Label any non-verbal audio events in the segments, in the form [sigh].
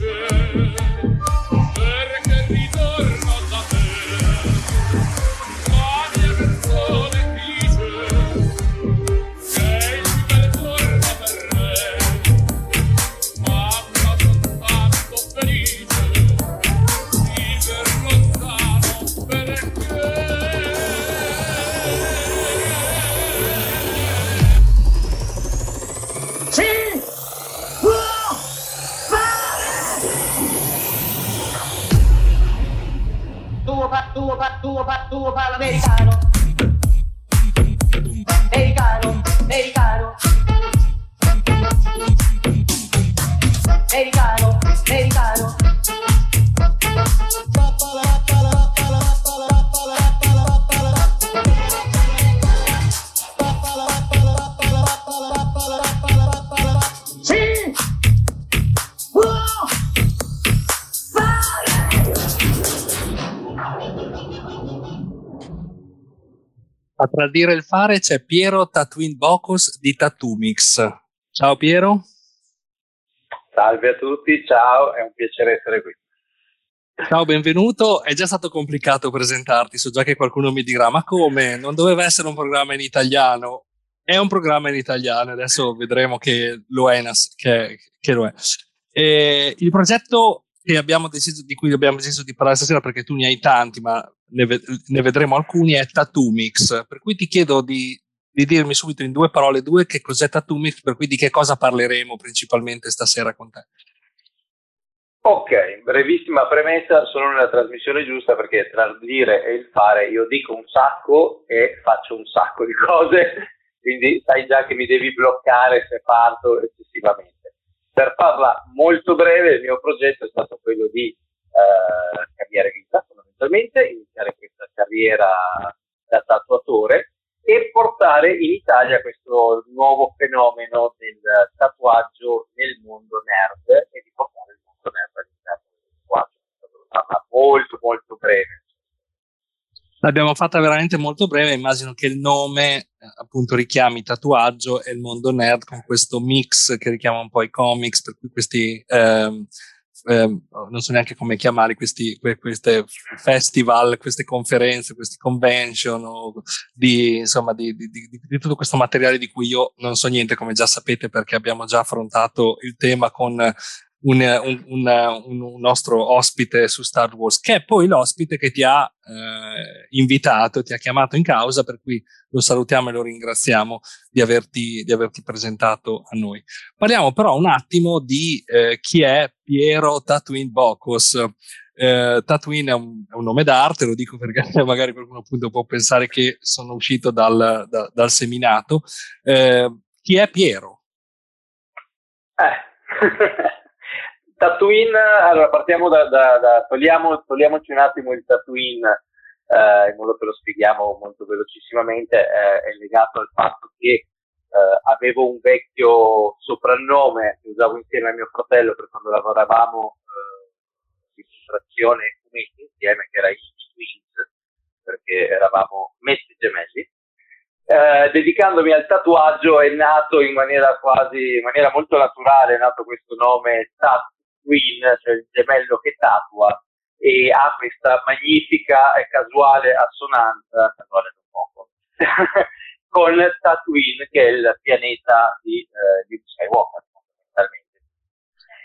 Yeah. A tradire il fare c'è Piero Tatooine Bocos di Tatumix. Ciao Piero. Salve a tutti, ciao, è un piacere essere qui. Ciao, benvenuto. È già stato complicato presentarti, so già che qualcuno mi dirà, ma come? Non doveva essere un programma in italiano? È un programma in italiano, adesso vedremo che lo è. Che, che lo è. E il progetto deciso, di cui abbiamo deciso di parlare stasera, perché tu ne hai tanti, ma ne, ne vedremo alcuni, è Tattoo Mix. Per cui ti chiedo di, di, dirmi subito in due parole, due, che cos'è Tattoo Mix, per cui di che cosa parleremo principalmente stasera con te. Ok, brevissima premessa, sono nella trasmissione giusta perché tra il dire e il fare io dico un sacco e faccio un sacco di cose, [laughs] quindi sai già che mi devi bloccare se parto eccessivamente. Per farla molto breve, il mio progetto è stato quello di eh, cambiare vita, fondamentalmente, iniziare questa carriera da tatuatore e portare in Italia questo nuovo fenomeno del tatuaggio nel mondo nerd e di portare il mondo nerd all'interno del tatuaggio. È stata una molto molto breve. L'abbiamo fatta veramente molto breve, immagino che il nome eh, appunto richiami tatuaggio e il mondo nerd con questo mix che richiama un po' i comics, per cui questi ehm, eh, non so neanche come chiamare questi queste festival, queste conferenze, queste convention, di, insomma, di, di, di, tutto questo materiale di cui io non so niente, come già sapete, perché abbiamo già affrontato il tema con un, un, un, un, nostro ospite su Star Wars, che è poi l'ospite che ti ha eh, invitato, ti ha chiamato in causa, per cui lo salutiamo e lo ringraziamo di averti, di averti presentato a noi. Parliamo però un attimo di eh, chi è Piero Tatooine Bocos. Eh, Tatooine è un, è un, nome d'arte, lo dico perché [laughs] magari qualcuno appunto può pensare che sono uscito dal, da, dal seminato. Eh, chi è Piero? Eh. [laughs] Tatooine, allora partiamo da, da, da togliamo, togliamoci un attimo il Tatooine eh, in modo che lo spieghiamo molto velocissimamente, eh, è legato al fatto che eh, avevo un vecchio soprannome che usavo insieme a mio fratello per quando lavoravamo eh, in illustrazione insieme, che era i Twins, perché eravamo messi gemelli. Eh, dedicandomi al tatuaggio è nato in maniera quasi, in maniera molto naturale, è nato questo nome Tat Queen, cioè il gemello che tatua, e ha questa magnifica e casuale assonanza, casuale un poco, [laughs] con Tatooine, che è il pianeta di, eh, di Skywalker, fondamentalmente.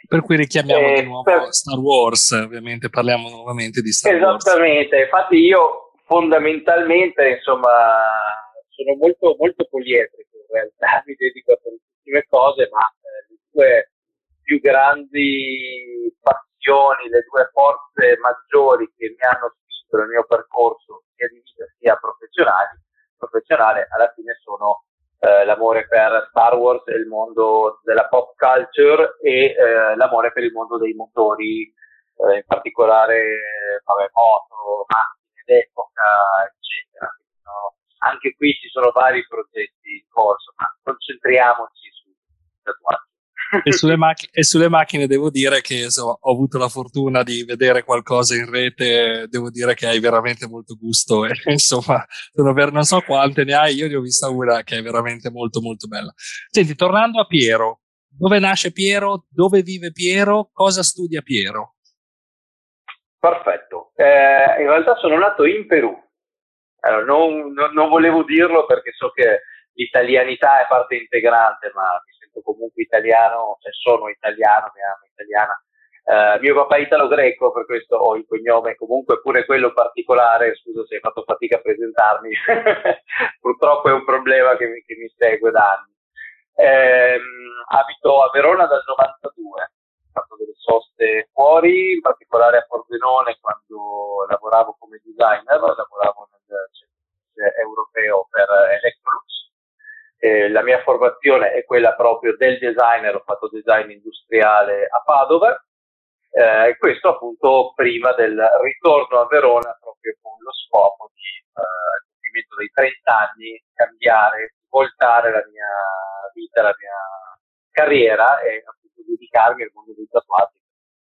Per cui richiamiamo eh, di nuovo per... Star Wars, ovviamente parliamo nuovamente di Star Esattamente. Wars. Esattamente, infatti io fondamentalmente, insomma, sono molto, molto polietrico in realtà, [laughs] mi dedico a tantissime cose, ma eh, le due più grandi passioni, le due forze maggiori che mi hanno spinto nel mio percorso sia di vita sia professionale, alla fine sono eh, l'amore per Star Wars e il mondo della pop culture e eh, l'amore per il mondo dei motori, eh, in particolare vabbè, moto, macchine d'epoca, eccetera. No? Anche qui ci sono vari progetti in corso, ma concentriamoci su tatuaggi e, sulle mac- e, sulle macchine devo dire che insomma, ho avuto la fortuna di vedere qualcosa in rete, devo dire che hai veramente molto gusto e [laughs] insomma ver- non so quante ne hai, io ne ho vista una che è veramente molto molto bella. Senti, tornando a Piero, dove nasce Piero, dove vive Piero, cosa studia Piero? Perfetto, eh, in realtà sono nato in Perù, allora, non, non, non, volevo dirlo perché so che l'italianità è parte integrante, ma mi sento comunque italiano, cioè sono italiano, mi amo italiana. Uh, mio papà è italo-greco, per questo ho il cognome, comunque pure quello particolare, scusa se hai fatto fatica a presentarmi, [laughs] purtroppo è un problema che mi, che mi segue da anni. Eh, abito a Verona dal 92, ho fatto delle soste fuori, in particolare a Pordenone quando lavoravo come designer, lavoravo nel centro europeo per Electrolux. Eh, la mia formazione è quella proprio del designer, ho fatto design industriale a Padova, eh, questo appunto prima del ritorno a Verona proprio con lo scopo di eh, compimento dei 30 anni cambiare, voltare la mia vita, la mia carriera e appunto dedicarmi al mondo dei tatuaggi.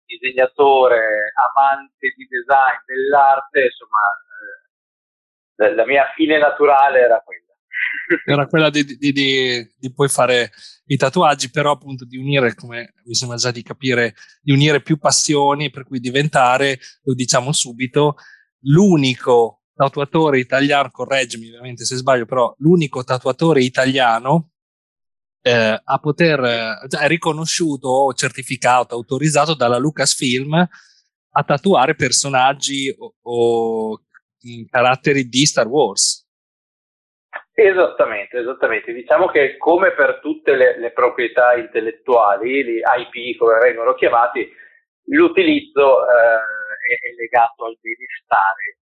Disegnatore, amante di design, dell'arte, insomma, eh, la mia fine naturale era quella. Era quella di, di, di, di, poi fare i tatuaggi, però appunto di unire, come mi sembra già di capire, di unire più passioni, per cui diventare, lo diciamo subito, l'unico tatuatore italiano, correggimi ovviamente se sbaglio, però l'unico tatuatore italiano eh, a poter, è riconosciuto certificato, autorizzato dalla Lucasfilm a tatuare personaggi o, o caratteri di Star Wars. Esattamente, esattamente. Diciamo che come per tutte le, le proprietà intellettuali, gli IP come vengono chiamati, l'utilizzo eh, è, legato al benestare.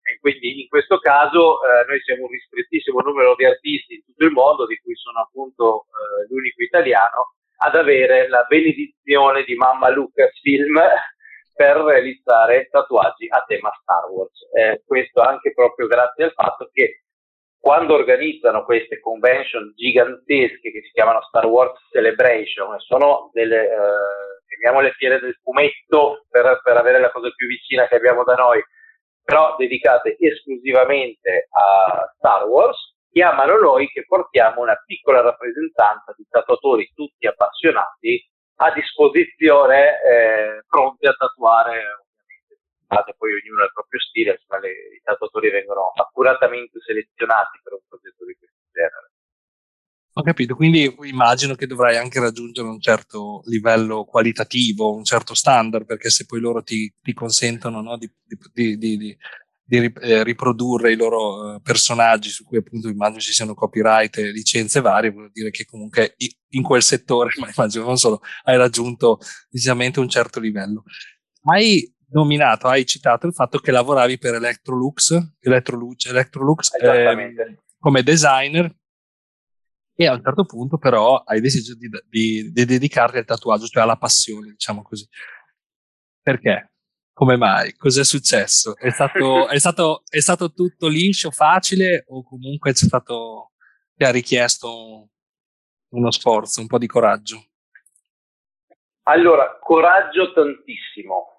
E quindi in questo caso eh, noi siamo un ristrettissimo numero di artisti in tutto il mondo, di cui sono appunto eh, l'unico italiano, ad avere la benedizione di mamma Lucasfilm [laughs] per realizzare tatuaggi a tema Star Wars. Eh, questo anche proprio grazie al fatto che quando organizzano queste convention gigantesche che si chiamano Star Wars Celebration, sono delle, eh, chiamiamole fiere del fumetto per, per, avere la cosa più vicina che abbiamo da noi, però dedicate esclusivamente a Star Wars, chiamano noi che portiamo una piccola rappresentanza di tatuatori tutti appassionati a disposizione, eh, pronti a tatuare poi ognuno ha il proprio stile, insomma le, i tatuatori vengono accuratamente selezionati per un progetto di questo genere. Ho capito, quindi immagino che dovrai anche raggiungere un certo livello qualitativo, un certo standard, perché se poi loro ti, ti consentono no, di, di, di, di, eh, riprodurre i loro uh, personaggi, su cui appunto immagino ci siano copyright licenze varie, vuol dire che comunque in quel settore, [laughs] ma immagino non solo, hai raggiunto decisamente un certo livello. Hai nominato, hai citato il fatto che lavoravi per Electrolux, Electrolux, Electrolux eh, come designer e a un certo punto però hai deciso di, di, di, dedicarti al tatuaggio, cioè alla passione, diciamo così. Perché? Come mai? Cos'è successo? È stato, [laughs] è stato, è stato tutto liscio, facile o comunque c'è stato, ti ha richiesto uno sforzo, un po' di coraggio? Allora, coraggio tantissimo,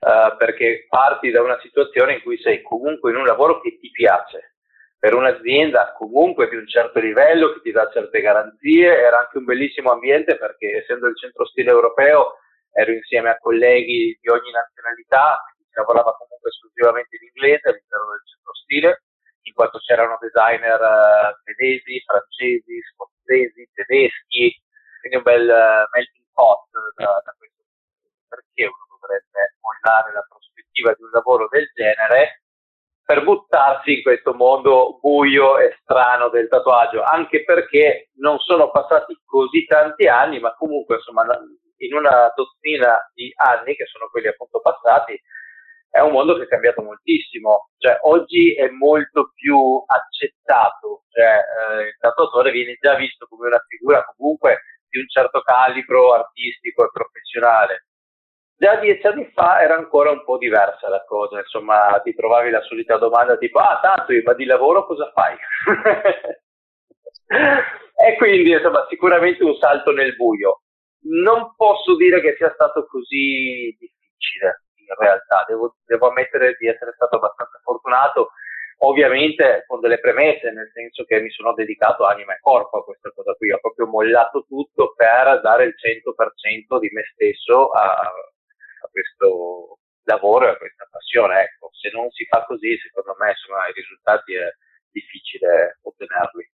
uh, perché parti da una situazione in cui sei comunque in un lavoro che ti piace, per un'azienda comunque di un certo livello che ti dà certe garanzie, era anche un bellissimo ambiente perché essendo il centro stile europeo ero insieme a colleghi di ogni nazionalità, si lavorava comunque esclusivamente in inglese all'interno del centro stile, in quanto c'erano designer uh, tedesi, francesi, scozzesi, tedeschi, quindi un bel uh, melting pot da, da questo. Perché uno dovrebbe mollare la prospettiva di un lavoro del genere per buttarsi in questo mondo buio e strano del tatuaggio, anche perché non sono passati così tanti anni, ma comunque insomma in una dozzina di anni che sono quelli appunto passati, è un mondo che è cambiato moltissimo, cioè oggi è molto più accettato, cioè eh, il tatuatore viene già visto come una figura comunque di un certo calibro artistico e professionale. Già dieci anni fa era ancora un po' diversa la cosa, insomma, ti trovavi la solita domanda tipo, ah, tanto, ma di lavoro cosa fai? [laughs] e quindi, insomma, sicuramente un salto nel buio. Non posso dire che sia stato così difficile, in realtà, devo, devo ammettere di essere stato abbastanza fortunato. ovviamente con delle premesse, nel senso che mi sono dedicato anima e corpo a questa cosa qui, ho proprio mollato tutto per dare il 100% di me stesso a, a questo lavoro e a questa passione. Ecco, se non si fa così, secondo me, insomma, i risultati è difficile ottenerli.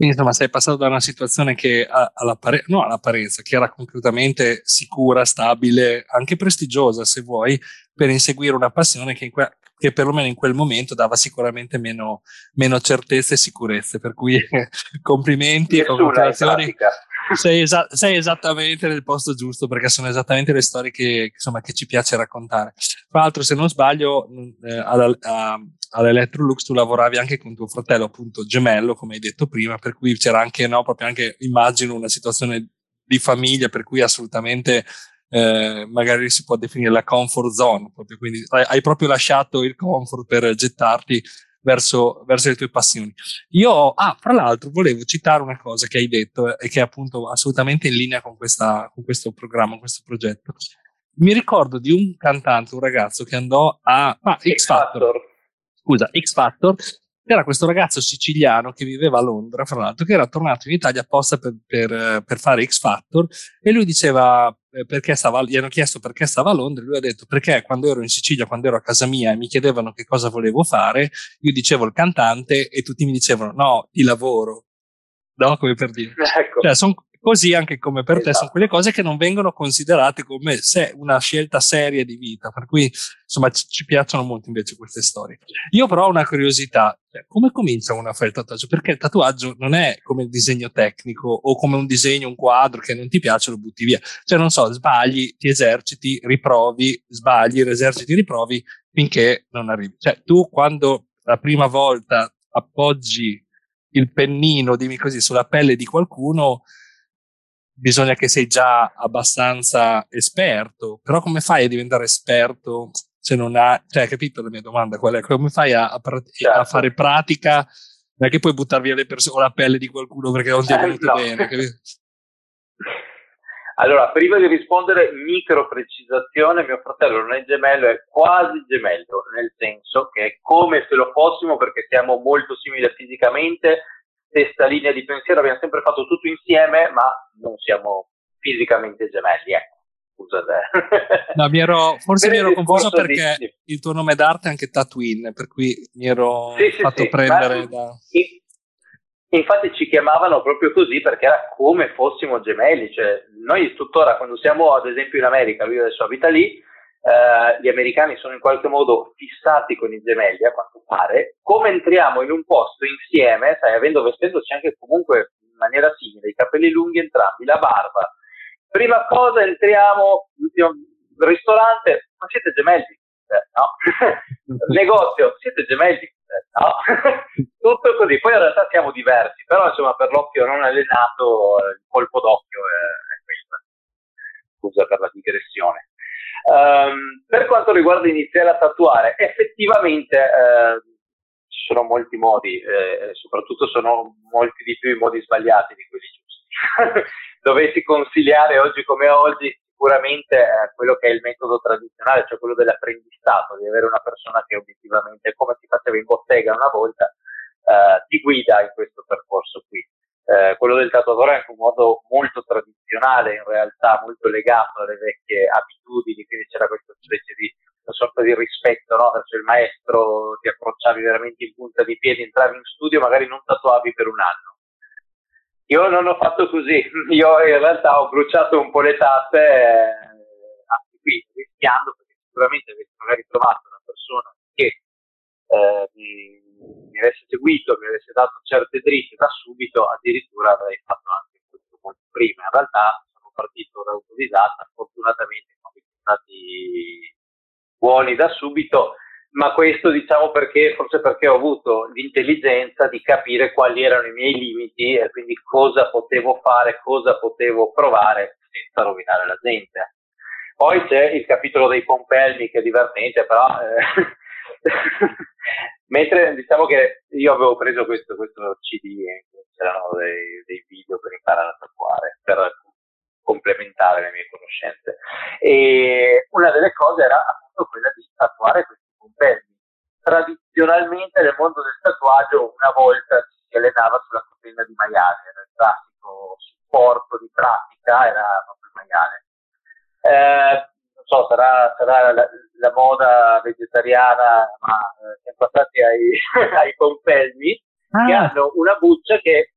Quindi insomma sei passato da una situazione che all'appare- no, all'apparenza, che era concretamente sicura, stabile, anche prestigiosa se vuoi, per inseguire una passione che, que- che perlomeno in quel momento dava sicuramente meno, meno certezze e sicurezze. Per cui [laughs] complimenti e congratulazioni. Sei, esa- sei, esattamente nel posto giusto perché sono esattamente le storie che, insomma, che ci piace raccontare. Tra l'altro, se non sbaglio, eh, alla, a, all'Electrolux tu lavoravi anche con tuo fratello, appunto gemello, come hai detto prima, per cui c'era anche, no, proprio anche, immagino, una situazione di famiglia per cui assolutamente eh, magari si può definire la comfort zone, proprio, quindi hai proprio lasciato il comfort per gettarti verso, verso le tue passioni. Io, ah, fra l'altro, volevo citare una cosa che hai detto e che è appunto assolutamente in linea con, questa, con questo programma, con questo progetto. Mi ricordo di un cantante, un ragazzo che andò a ah, X Factor scusa, X Factor, era questo ragazzo siciliano che viveva a Londra, fra l'altro, che era tornato in Italia apposta per, per, per fare X Factor e lui diceva eh, perché stava, gli hanno chiesto perché stava a Londra e lui ha detto perché quando ero in Sicilia, quando ero a casa mia e mi chiedevano che cosa volevo fare, io dicevo il cantante e tutti mi dicevano no, di lavoro. No, come per dire. [laughs] Ecco. Cioè, son, Così anche come per esatto. te sono quelle cose che non vengono considerate come se una scelta seria di vita, per cui insomma ci, ci piacciono molto invece queste storie. Io però ho una curiosità, cioè, come comincia uno a fare il tatuaggio? Perché il tatuaggio non è come il disegno tecnico o come un disegno, un quadro che non ti piace lo butti via. Cioè non so, sbagli, ti eserciti, riprovi, sbagli, eserciti, riprovi finché non arrivi. Cioè tu quando la prima volta appoggi il pennino, dimmi così, sulla pelle di qualcuno, bisogna che sei già abbastanza esperto, però come fai a diventare esperto se non hai, cioè, capito la mia domanda qual è? Come fai a, a, certo. a fare pratica? Non è che puoi buttare via le persone la pelle di qualcuno perché non ti è eh, venuto no. bene. [laughs] Allora, prima di rispondere, micro precisazione, mio fratello non è gemello, è quasi gemello, nel senso che è come se lo fossimo perché siamo molto simili fisicamente, stessa linea di pensiero, abbiamo sempre fatto tutto insieme, ma non siamo fisicamente gemelli. Ecco. Scusate. [laughs] No, mi ero, forse mi ero confuso perché di... il tuo nome d'arte è anche Tatooine, per cui mi ero sì, fatto sì, prendere da... Infatti ci chiamavano proprio così perché era come fossimo gemelli, cioè noi tuttora quando siamo ad esempio in America, lui adesso abita lì, eh, gli americani sono in qualche modo fissati con i gemelli, a quanto pare, come entriamo in un posto insieme, sai, avendo vestendoci anche comunque in maniera simile, i capelli lunghi entrambi, la barba. Prima cosa entriamo, ristorante, ma siete gemelli? Eh, no. [laughs] Negozio, siete gemelli? Eh, no. [laughs] Tutto così. Poi in realtà siamo diversi, però insomma per l'occhio non allenato il colpo d'occhio è, è questo. Scusa per la digressione. Um, per quanto riguarda iniziare a tatuare, effettivamente uh, ci sono molti modi, eh, soprattutto sono molti di più i modi sbagliati di quelli giusti. [laughs] Dovessi consigliare oggi come oggi, sicuramente eh, quello che è il metodo tradizionale, cioè quello dell'apprendistato, di avere una persona che obiettivamente, come si faceva in bottega una volta, eh, ti guida in questo percorso qui. Eh, quello del tatuatore è anche un modo molto tradizionale, in realtà molto legato alle vecchie abitudini, quindi c'era questa specie di una sorta di rispetto no? verso il maestro, ti approcciavi veramente in punta di piedi, entravi in studio, magari non tatuavi per un anno. Io non ho fatto così, [laughs] io in realtà ho bruciato un po' le tappe, eh, anche qui rischiando, perché sicuramente avessi magari trovato una persona che eh, mi avesse seguito, mi avesse dato certe dritte da subito, addirittura avrei fatto anche questo molto prima. In realtà sono partito da autodidatta, fortunatamente siamo stati buoni da subito, ma questo diciamo perché, forse perché ho avuto l'intelligenza di capire quali erano i miei limiti e quindi cosa potevo fare, cosa potevo provare senza rovinare la gente. Poi c'è il capitolo dei pompelmi che è divertente, però eh, [laughs] Mentre diciamo che io avevo preso questo, questo CD eh, c'erano dei, dei video per imparare a tatuare, per complementare le mie conoscenze. E una delle cose era appunto quella di tatuare questi compendi Tradizionalmente nel mondo del tatuaggio una volta si allenava sulla coppina di maiale, era il classico supporto di pratica, era proprio il maiale. Eh, so, sarà, sarà la, la, moda vegetariana, ma eh, siamo passati ai, [laughs] ai pompelmi, ah. che hanno una buccia che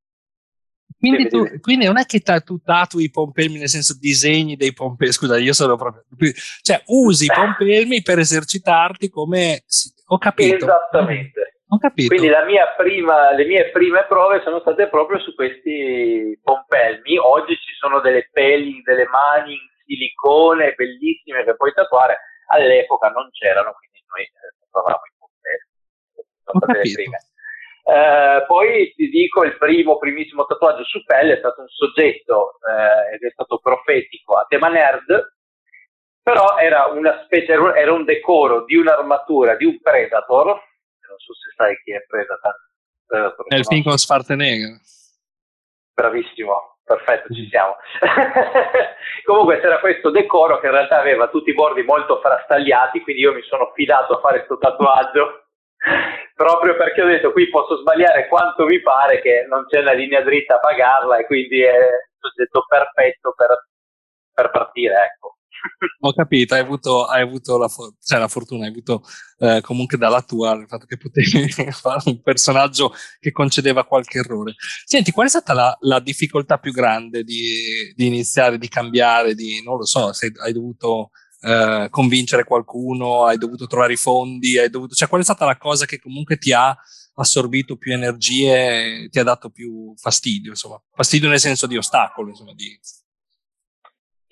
quindi, tu, quindi, non è che tu tatui i pompelmi nel senso disegni dei pompelmi, scusa, io sono proprio... Cioè, usi i pompelmi per esercitarti come... Ho capito. Esattamente. Ho capito. Quindi prima, le mie prime prove sono state proprio su questi pompelmi. Oggi ci sono delle peli, delle mani in silicone bellissime che puoi tatuare. All'epoca non c'erano, quindi noi eh, trovavamo i prime. Eh, poi ti dico, il primo, primissimo tatuaggio su pelle è stato un soggetto eh, ed è stato profetico a tema nerd, però era una specie, era un decoro di un'armatura di un Predator, non so se sai chi è Predator. Predator è il film con Schwarzenegger. Bravissimo, perfetto, ci siamo. [laughs] Comunque c'era questo decoro che in realtà aveva tutti i bordi molto frastagliati, quindi io mi sono fidato a fare questo tatuaggio [laughs] proprio perché ho detto qui posso sbagliare quanto mi pare che non c'è una linea dritta a pagarla e quindi è il soggetto perfetto per, per partire ecco. Ho capito, hai avuto, hai avuto la, for- cioè la, fortuna, hai avuto eh, comunque dalla tua il fatto che potevi [laughs] fare un personaggio che concedeva qualche errore. Senti, qual è stata la, la difficoltà più grande di, di, iniziare, di cambiare, di non lo so, se hai dovuto eh, convincere qualcuno, hai dovuto trovare i fondi, hai dovuto, cioè qual è stata la cosa che comunque ti ha assorbito più energie, ti ha dato più fastidio, insomma, fastidio nel senso di ostacolo, insomma, di...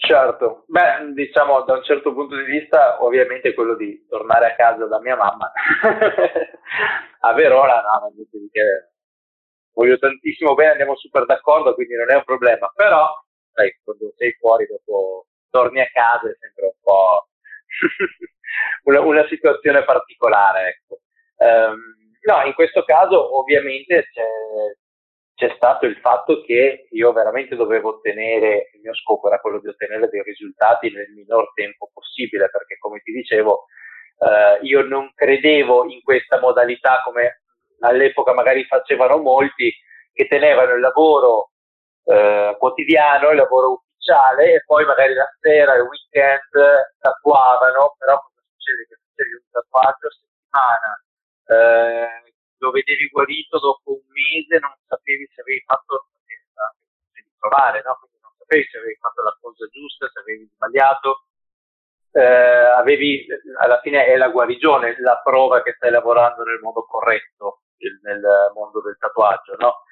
Certo, beh, diciamo da un certo punto di vista, ovviamente quello di tornare a casa da mia mamma [laughs] a Verona, no, non dico che voglio tantissimo bene, andiamo super d'accordo, quindi non è un problema, però sai, quando sei fuori dopo torni a casa è sempre un po' [laughs] una, una, situazione particolare. Ecco. Um, no, in questo caso ovviamente c'è, c'è, stato il fatto che io veramente dovevo ottenere, il mio scopo era quello di ottenere dei risultati nel minor tempo possibile, perché come ti dicevo, uh, io non credevo in questa modalità come all'epoca magari facevano molti, che tenevano il lavoro uh, quotidiano, il lavoro ufficiale e poi magari la sera, il weekend tatuavano, però cosa succede? Che facevi un tatuaggio a settimana, eh, lo vedevi guarito dopo un mese, non sapevi se avevi fatto, devi provare, no? Quindi non sapevi se avevi fatto la cosa giusta, se avevi sbagliato. Eh, avevi, alla fine è la guarigione, la prova che stai lavorando nel modo corretto nel mondo del tatuaggio, no?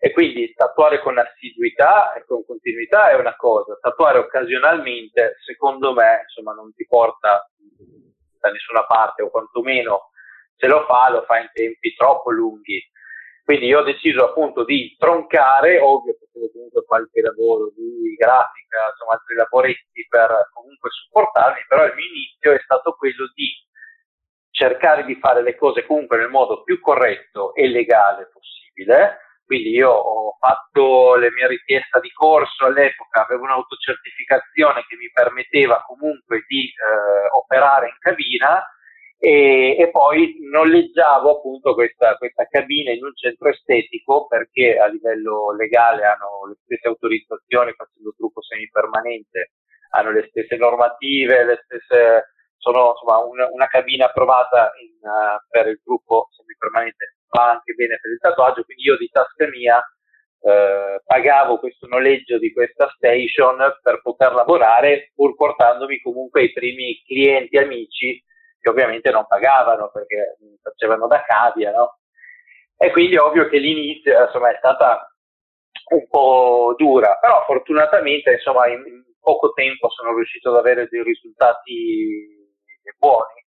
E quindi tatuare con assiduità e con continuità è una cosa, tatuare occasionalmente, secondo me, insomma, non ti porta da nessuna parte, o quantomeno se lo fa, lo fa in tempi troppo lunghi. Quindi io ho deciso appunto di troncare, ovvio facevo comunque qualche lavoro di grafica, insomma altri lavoretti per comunque supportarmi, però il mio inizio è stato quello di cercare di fare le cose comunque nel modo più corretto e legale possibile, quindi io ho fatto la mia richiesta di corso all'epoca, avevo un'autocertificazione che mi permetteva comunque di eh, operare in cabina e, e, poi noleggiavo appunto questa, questa, cabina in un centro estetico perché a livello legale hanno le stesse autorizzazioni facendo trucco semipermanente, hanno le stesse normative, le stesse, sono insomma una, una cabina approvata in, uh, per il gruppo semipermanente va anche bene per il tatuaggio, quindi io di tasca mia eh, pagavo questo noleggio di questa station per poter lavorare pur portandomi comunque i primi clienti amici che ovviamente non pagavano perché facevano da cavia, no? E quindi è ovvio che l'inizio insomma è stata un po' dura, però fortunatamente insomma in, poco tempo sono riuscito ad avere dei risultati buoni.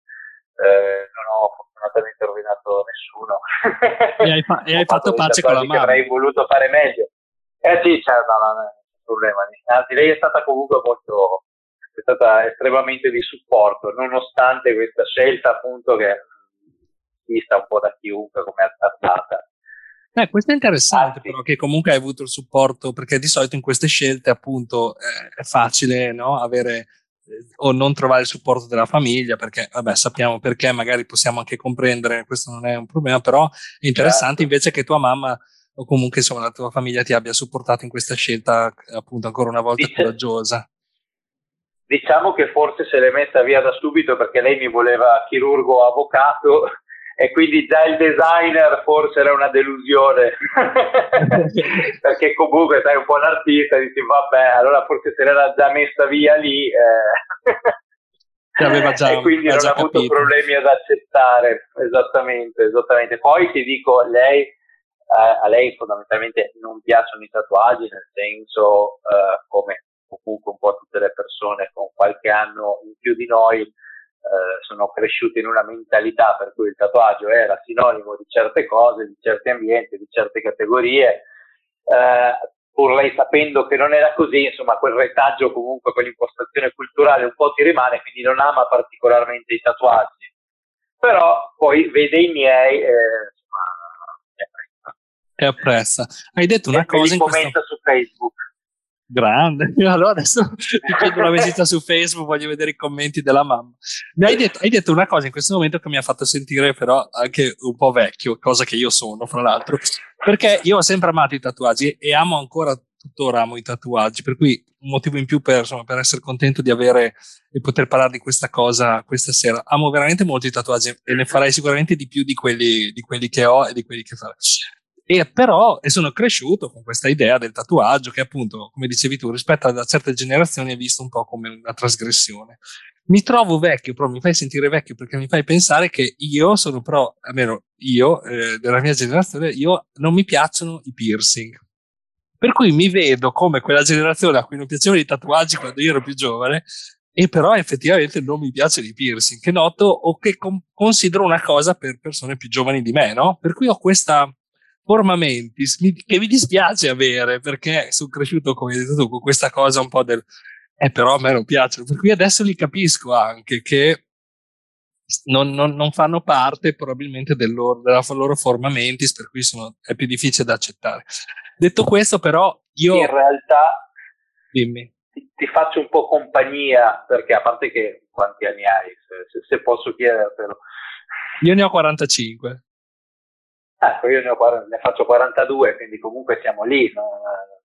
Eh, non ho fortunatamente rovinato nessuno. E hai, fa- e hai [laughs] fatto pace con la mamma. Avrei voluto fare meglio. Eh sì, c'è no, no, non è problema. Anzi, lei è stata comunque molto, è stata estremamente di supporto, nonostante questa scelta appunto che vista un po' da chiunque come azzardata. Eh, questo è interessante, ah, sì. però, che comunque hai avuto il supporto, perché di solito in queste scelte, appunto, eh, è facile no? avere o non trovare il supporto della famiglia, perché vabbè, sappiamo perché, magari possiamo anche comprendere, questo non è un problema, però è interessante certo. invece che tua mamma o comunque insomma la tua famiglia ti abbia supportato in questa scelta appunto ancora una volta Dice, coraggiosa. Diciamo che forse se l'è messa via da subito perché lei mi voleva chirurgo avvocato [laughs] e quindi già il designer forse era una delusione. [laughs] Perché comunque sai un po' l'artista dici vabbè allora forse se l'era già messa via lì eh. già, [laughs] e quindi non ha avuto problemi ad accettare. Esattamente, esattamente. Poi ti dico lei eh, a lei fondamentalmente non piacciono i tatuaggi nel senso eh, come comunque un po' tutte le persone con qualche anno in più di noi eh, sono cresciuti in una mentalità per cui il tatuaggio era sinonimo di certe cose, di certi ambienti, di certe categorie, eh, pur lei sapendo che non era così, insomma quel retaggio comunque, quell'impostazione culturale un po' ti rimane, quindi non ama particolarmente i tatuaggi, però poi vede i miei, eh, insomma, è apprezza. Hai detto una cosa in questo... su Facebook. Grande, [laughs] allora adesso [laughs] ti chiedo una visita su Facebook, voglio vedere i commenti della mamma. Mi hai detto, hai detto, una cosa in questo momento che mi ha fatto sentire però anche un po' vecchio, cosa che io sono, fra l'altro, perché io ho sempre amato i tatuaggi e amo ancora tuttora amo i tatuaggi, per cui un motivo in più per, insomma, per essere contento di avere e poter parlare di questa cosa questa sera. Amo veramente molto i tatuaggi e ne farei sicuramente di più di quelli, di quelli che ho e di quelli che farei. E però e sono cresciuto con questa idea del tatuaggio che appunto, come dicevi tu, rispetto a certe generazioni è visto un po' come una trasgressione. Mi trovo vecchio, però mi fai sentire vecchio perché mi fai pensare che io sono però, almeno io, eh, della mia generazione, io non mi piacciono i piercing. Per cui mi vedo come quella generazione a cui non piacevano i tatuaggi quando io ero più giovane, e però effettivamente non mi piacciono i piercing, che noto o che com- considero una cosa per persone più giovani di me, no? Per cui ho questa forma mentis che mi dispiace avere perché sono cresciuto, come hai detto tu, con questa cosa un po' del eh, però a me non piacciono. Per cui adesso li capisco anche che non, non, non fanno parte probabilmente del loro, della loro forma mentis, per cui sono, è più difficile da accettare. Detto questo, però, io. In realtà. Dimmi. Ti, ti faccio un po' compagnia perché, a parte che quanti anni hai, se, se posso chiedertelo. Io ne ho 45. Ecco, io ne, ho, ne, faccio 42, quindi comunque siamo lì, non,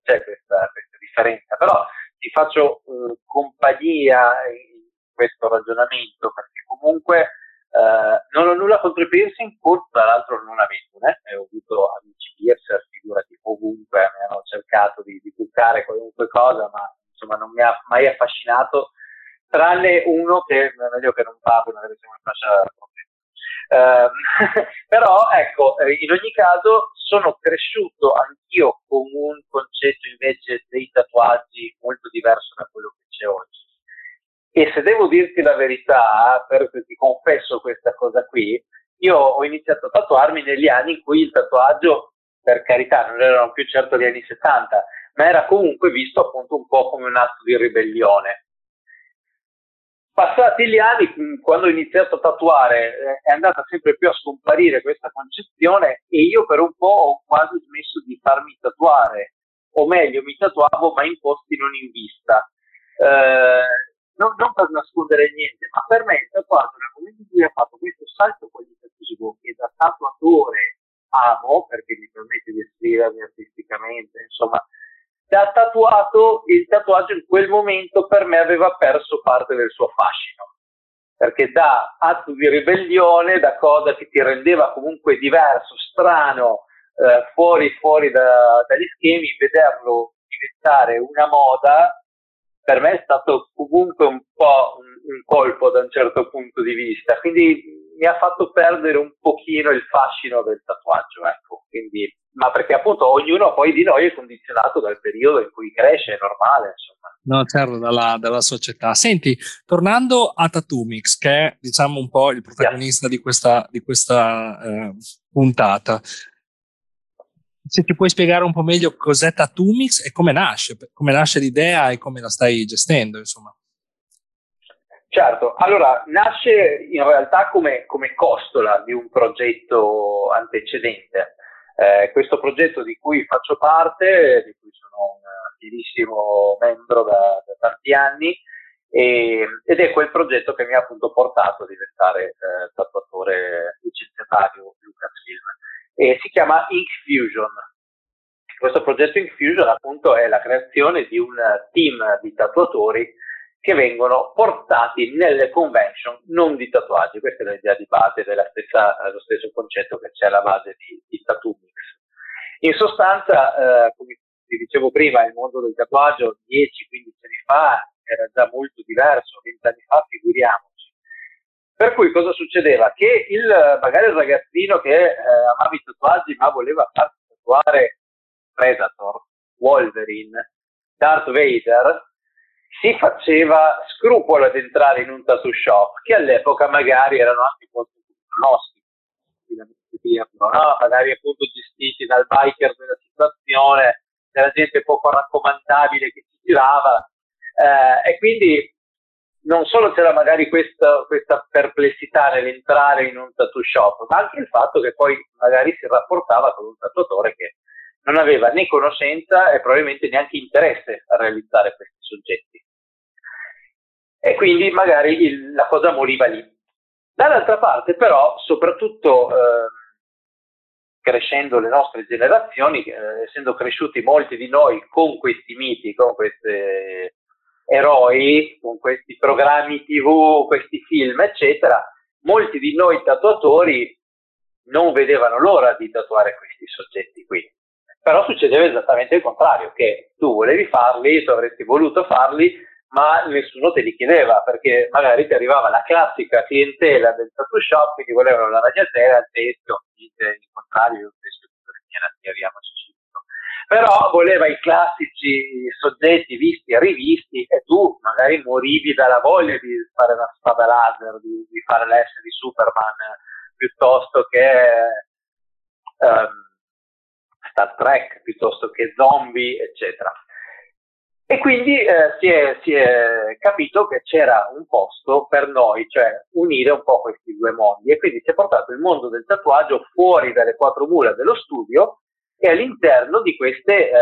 c'è questa, questa, differenza, però ti faccio eh, compagnia in questo ragionamento perché comunque eh, non ho nulla contro i piercing, pur tra l'altro non avendone, eh, ho avuto amici piercer, figurati ovunque, mi hanno cercato di, di bucare qualunque cosa, ma insomma non mi ha mai affascinato, tranne uno che è meglio che non parli, magari siamo in fascia [laughs] però ecco, eh, in ogni caso sono cresciuto anch'io con un concetto invece dei tatuaggi molto diverso da quello che c'è oggi. E se devo dirti la verità, perché ti confesso questa cosa qui, io ho iniziato a tatuarmi negli anni in cui il tatuaggio, per carità, non erano più certo gli anni 70, ma era comunque visto appunto un po' come un atto di ribellione. Passati gli anni, quando ho iniziato a tatuare, eh, è andata sempre più a scomparire questa concezione e io per un po' ho quasi smesso di farmi tatuare, o meglio, mi tatuavo ma in posti non in vista. Eh, non, non, per nascondere niente, ma per me il tatuaggio nel momento in cui ha fatto questo salto qualitativo che da tatuatore amo, perché mi permette di esprimermi artisticamente, insomma, da tatuato, il tatuaggio in quel momento per me aveva perso parte del suo fascino. Perché da atto di ribellione, da cosa che ti rendeva comunque diverso, strano, eh, fuori, fuori da, dagli schemi, vederlo diventare una moda, per me è stato comunque un po' un, un colpo da un certo punto di vista. Quindi mi ha fatto perdere un pochino il fascino del tatuaggio, ecco. Quindi ma perché appunto ognuno poi di noi è condizionato dal periodo in cui cresce, è normale, insomma. No, certo, dalla, dalla società. Senti, tornando a Tatumix, che è diciamo un po' il protagonista yeah. di questa, di questa eh, puntata, se ti puoi spiegare un po' meglio cos'è Tatumix e come nasce, come nasce l'idea e come la stai gestendo, insomma. Certo, allora nasce in realtà come, come costola di un progetto antecedente. Eh, questo progetto di cui faccio parte, di cui sono un attivissimo membro da, da tanti anni, e, ed è quel progetto che mi ha appunto portato a diventare eh, tatuatore licenziatario Lucasfilm. E si chiama Ink Fusion. Questo progetto Infusion appunto è la creazione di un team di tatuatori che vengono portati nelle convention non di tatuaggi. Questa è l'idea di base dello stesso concetto che c'è alla base di, di Tattoo Mix. In sostanza, eh, come vi dicevo prima, il mondo del tatuaggio 10-15 anni fa era già molto diverso, 20 anni fa figuriamoci. Per cui cosa succedeva? Che il, magari il ragazzino che eh, amava i tatuaggi ma voleva farsi tatuare Predator, Wolverine, Darth Vader, si faceva scrupolo ad entrare in un tattoo shop che all'epoca magari erano anche molto conosciuti, no? magari appunto gestiti dal biker della situazione, della gente poco raccomandabile che si girava eh, e quindi non solo c'era magari questa, questa perplessità nell'entrare in un tattoo shop, ma anche il fatto che poi magari si rapportava con un tatuatore che non aveva né conoscenza e probabilmente neanche interesse a realizzare questi soggetti. E quindi magari il, la cosa moriva lì. Dall'altra parte però, soprattutto eh, crescendo le nostre generazioni, eh, essendo cresciuti molti di noi con questi miti, con questi eroi, con questi programmi tv, questi film, eccetera, molti di noi tatuatori non vedevano l'ora di tatuare questi soggetti qui. Però succedeva esattamente il contrario, che tu volevi farli, tu avresti voluto farli, ma nessuno te li chiedeva, perché magari ti arrivava la classica clientela del tattoo shop, quindi volevano la ragnatela, il testo, il contrario, io stesso chiariamoci però voleva i classici soggetti visti e rivisti e tu magari morivi dalla voglia di fare una spada laser, di, di fare l'S di Superman piuttosto che um, Star Trek piuttosto che zombie, eccetera. E quindi eh, si, è, si, è, capito che c'era un posto per noi, cioè unire un po' questi due mondi. E quindi si è portato il mondo del tatuaggio fuori dalle quattro mura dello studio e all'interno di queste eh,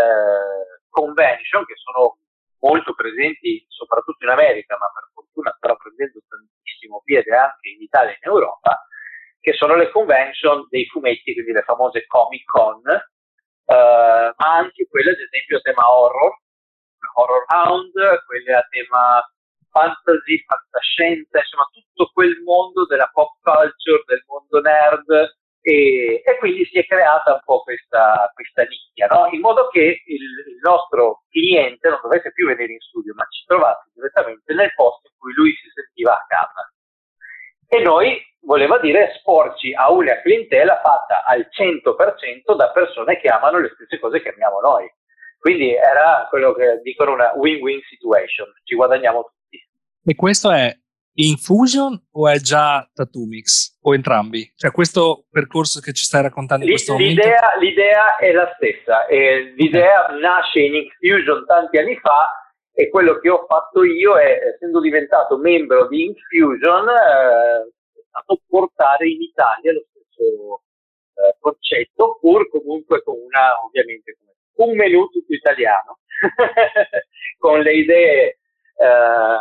convention che sono molto presenti soprattutto in America, ma per fortuna stanno prendendo tantissimo piede anche in Italia e in Europa, che sono le convention dei fumetti, quindi le famose Comic Con, Uh, ma anche quelle ad esempio a tema horror, horror hound, quelle a tema fantasy, fantascienza, insomma tutto quel mondo della pop culture, del mondo nerd e, e quindi si è creata un po' questa, questa nicchia, no? in modo che il, il, nostro cliente non dovesse più venire in studio, ma ci trovasse direttamente nel posto in cui lui si sentiva a casa. E noi voleva dire esporci a una clientela fatta al 100% da persone che amano le stesse cose che amiamo noi. Quindi era quello che dicono una win-win situation, ci guadagniamo tutti. E questo è Infusion o è già Tattoo Mix? O entrambi? Cioè questo percorso che ci stai raccontando in questo l'idea, momento? L'idea è la stessa, e l'idea okay. nasce in Infusion tanti anni fa e quello che ho fatto io è, essendo diventato membro di Infusion, eh, stato portare in Italia lo stesso eh, concetto, pur comunque con una, ovviamente, un menù tutto italiano, [laughs] con le idee eh,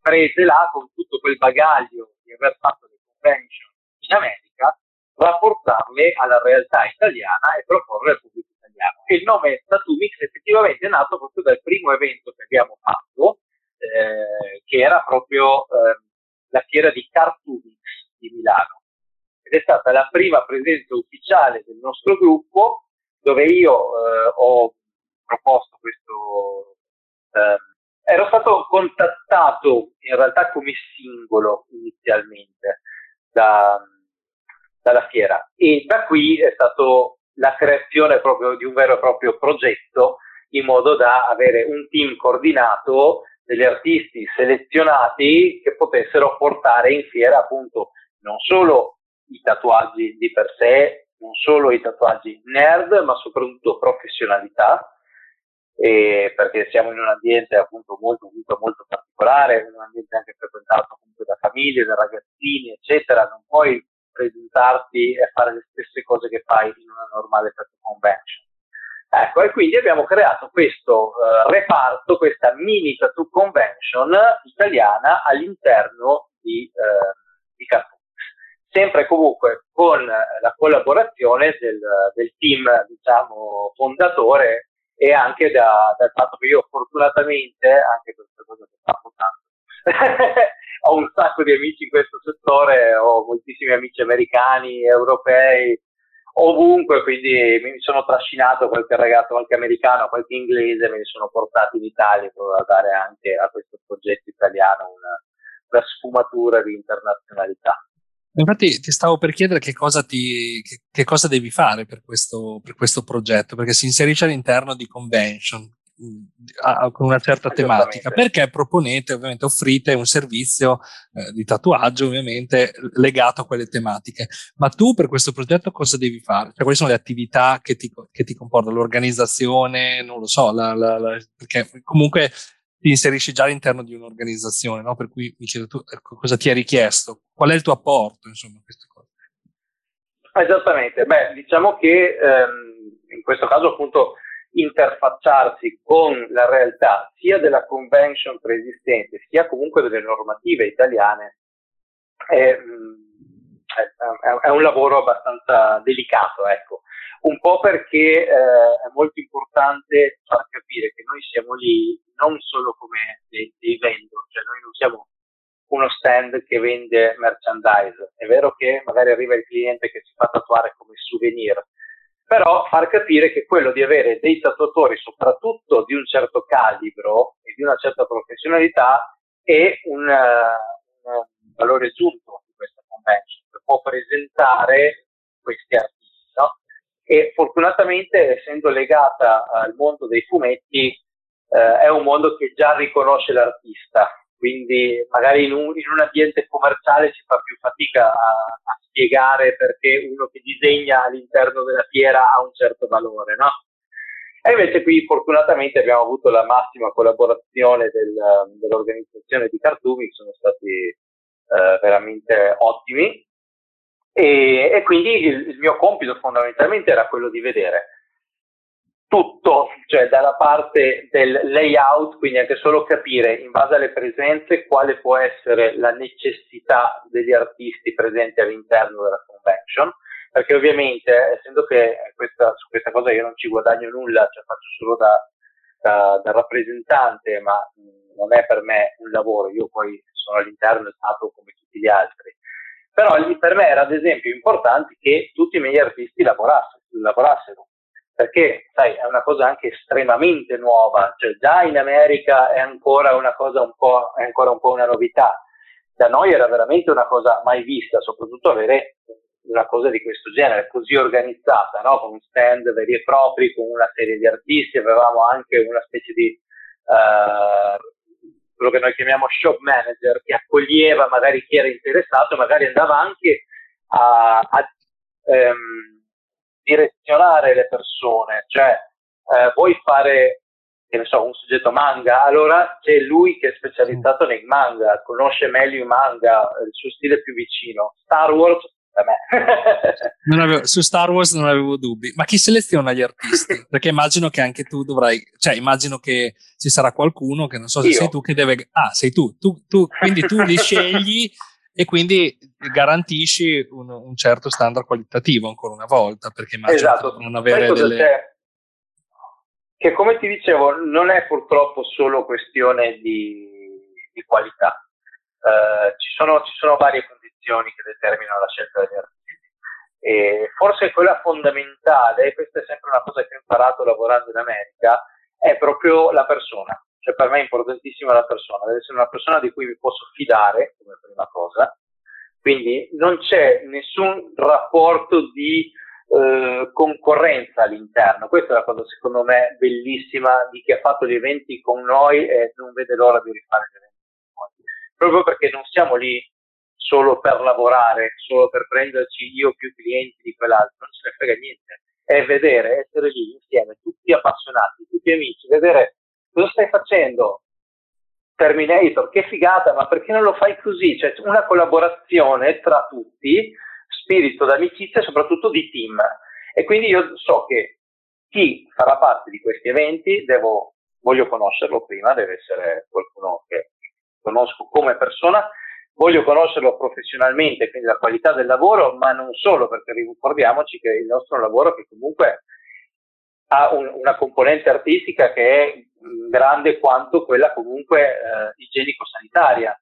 prese là, con tutto quel bagaglio di aver fatto le convention in America, rapportarle alla realtà italiana e proporre al pubblico italiano. E il nome Tatumix effettivamente è nato proprio dal primo evento che abbiamo fatto, eh, che era proprio eh, la fiera di Cartoonix di Milano. Ed è stata la prima presenza ufficiale del nostro gruppo dove io eh, ho proposto questo. Eh, ero stato contattato in realtà come singolo inizialmente da, dalla fiera e da qui è stato la creazione proprio di un vero e proprio progetto in modo da avere un team coordinato degli artisti selezionati che potessero portare in fiera appunto non solo i tatuaggi di per sé, non solo i tatuaggi nerd, ma soprattutto professionalità, perché siamo in un ambiente appunto molto, molto, molto particolare, un ambiente anche frequentato comunque da famiglie, da ragazzini, eccetera, non puoi presentarti e fare le stesse cose che fai in una normale tattoo convention. Ecco, e quindi abbiamo creato questo uh, reparto, questa mini tattoo convention italiana all'interno di, uh, di Cartoon sempre comunque con la collaborazione del, del team, diciamo, fondatore e anche da, dal fatto che io fortunatamente, anche questa cosa che fa tanto, [laughs] ho un sacco di amici in questo settore, ho moltissimi amici americani, europei, ovunque, quindi mi sono trascinato qualche ragazzo, qualche americano, qualche inglese, me li sono portati in Italia per dare anche a questo progetto italiano una, una sfumatura di internazionalità. Infatti ti stavo per chiedere che cosa, ti, che, che cosa devi fare per questo, per questo, progetto, perché si inserisce all'interno di convention con una certa tematica, perché proponete, ovviamente offrite un servizio eh, di tatuaggio ovviamente legato a quelle tematiche. Ma tu per questo progetto cosa devi fare? Cioè, quali sono le attività che ti, che ti comportano? L'organizzazione, non lo so, la, la, la, perché comunque ti inserisci già all'interno di un'organizzazione, no? Per cui mi chiedo tu ecco, cosa ti è richiesto, qual è il tuo apporto, insomma, a queste cose. Esattamente, beh, diciamo che ehm, in questo caso appunto interfacciarsi con la realtà sia della convention preesistente sia comunque delle normative italiane è, mm, è, è un lavoro abbastanza delicato, ecco. Un po' perché eh, è molto importante far capire che noi siamo lì non solo come dei, dei vendor, cioè noi non siamo uno stand che vende merchandise. È vero che magari arriva il cliente che si fa tatuare come souvenir, però far capire che quello di avere dei tatuatori, soprattutto di un certo calibro e di una certa professionalità, è un, uh, un valore aggiunto di questa convention, che può presentare questi artisti. No? E fortunatamente, essendo legata al mondo dei fumetti, eh, è un mondo che già riconosce l'artista, quindi magari in un, in un ambiente commerciale si fa più fatica a, a, spiegare perché uno che disegna all'interno della fiera ha un certo valore, no? E invece qui fortunatamente abbiamo avuto la massima collaborazione del, dell'organizzazione di Cartumi, sono stati eh, veramente ottimi e, e quindi il, il mio compito fondamentalmente era quello di vedere tutto, cioè dalla parte del layout, quindi anche solo capire in base alle presenze quale può essere la necessità degli artisti presenti all'interno della convention, perché ovviamente essendo che questa, su questa cosa io non ci guadagno nulla, cioè faccio solo da, da, da rappresentante, ma non è per me un lavoro, io poi sono all'interno del stato come tutti gli altri. Però per me era ad esempio importante che tutti i miei artisti lavorassero, lavorassero perché sai, è una cosa anche estremamente nuova, cioè già in America è ancora una cosa un po', è ancora un po' una novità. Da noi era veramente una cosa mai vista, soprattutto avere una cosa di questo genere, così organizzata, no? con stand veri e propri, con una serie di artisti, avevamo anche una specie di uh, quello che noi chiamiamo shop manager, che accoglieva magari chi era interessato, magari andava anche a, a um, direzionare le persone, cioè eh, vuoi fare so, un soggetto manga, allora c'è lui che è specializzato nei manga, conosce meglio i manga, il suo stile più vicino. Star Wars da me. [laughs] avevo, su Star Wars non avevo dubbi, ma chi seleziona gli artisti? [laughs] Perché immagino che anche tu dovrai, cioè immagino che ci sarà qualcuno che non so se Io. sei tu che deve, ah sei tu, tu, tu quindi tu li [laughs] scegli e quindi garantisci un, un, certo standard qualitativo ancora una volta, perché immagino esatto. non avere delle... C'è? Che come ti dicevo, non è purtroppo solo questione di, di qualità. Uh, ci, sono, ci, sono, varie condizioni che determinano la scelta degli artisti. E forse quella fondamentale, e questa è sempre una cosa che ho imparato lavorando in America, è proprio la persona. Cioè per me è importantissima la persona, deve essere una persona di cui mi posso fidare come prima cosa, quindi non c'è nessun rapporto di eh, concorrenza all'interno. Questa è la cosa secondo me bellissima di chi ha fatto gli eventi con noi e non vede l'ora di rifare gli eventi con noi. Proprio perché non siamo lì solo per lavorare, solo per prenderci io più clienti di quell'altro, non ce ne frega niente. È vedere, essere lì insieme, tutti appassionati, tutti amici, vedere cosa stai facendo? Terminator, che figata, ma perché non lo fai così? Cioè una collaborazione tra tutti, spirito d'amicizia e soprattutto di team. E quindi io so che chi farà parte di questi eventi devo, voglio conoscerlo prima, deve essere qualcuno che conosco come persona, voglio conoscerlo professionalmente, quindi la qualità del lavoro, ma non solo, perché ricordiamoci che il nostro lavoro che comunque ha un, una componente artistica che è grande quanto quella comunque eh, igienico-sanitaria.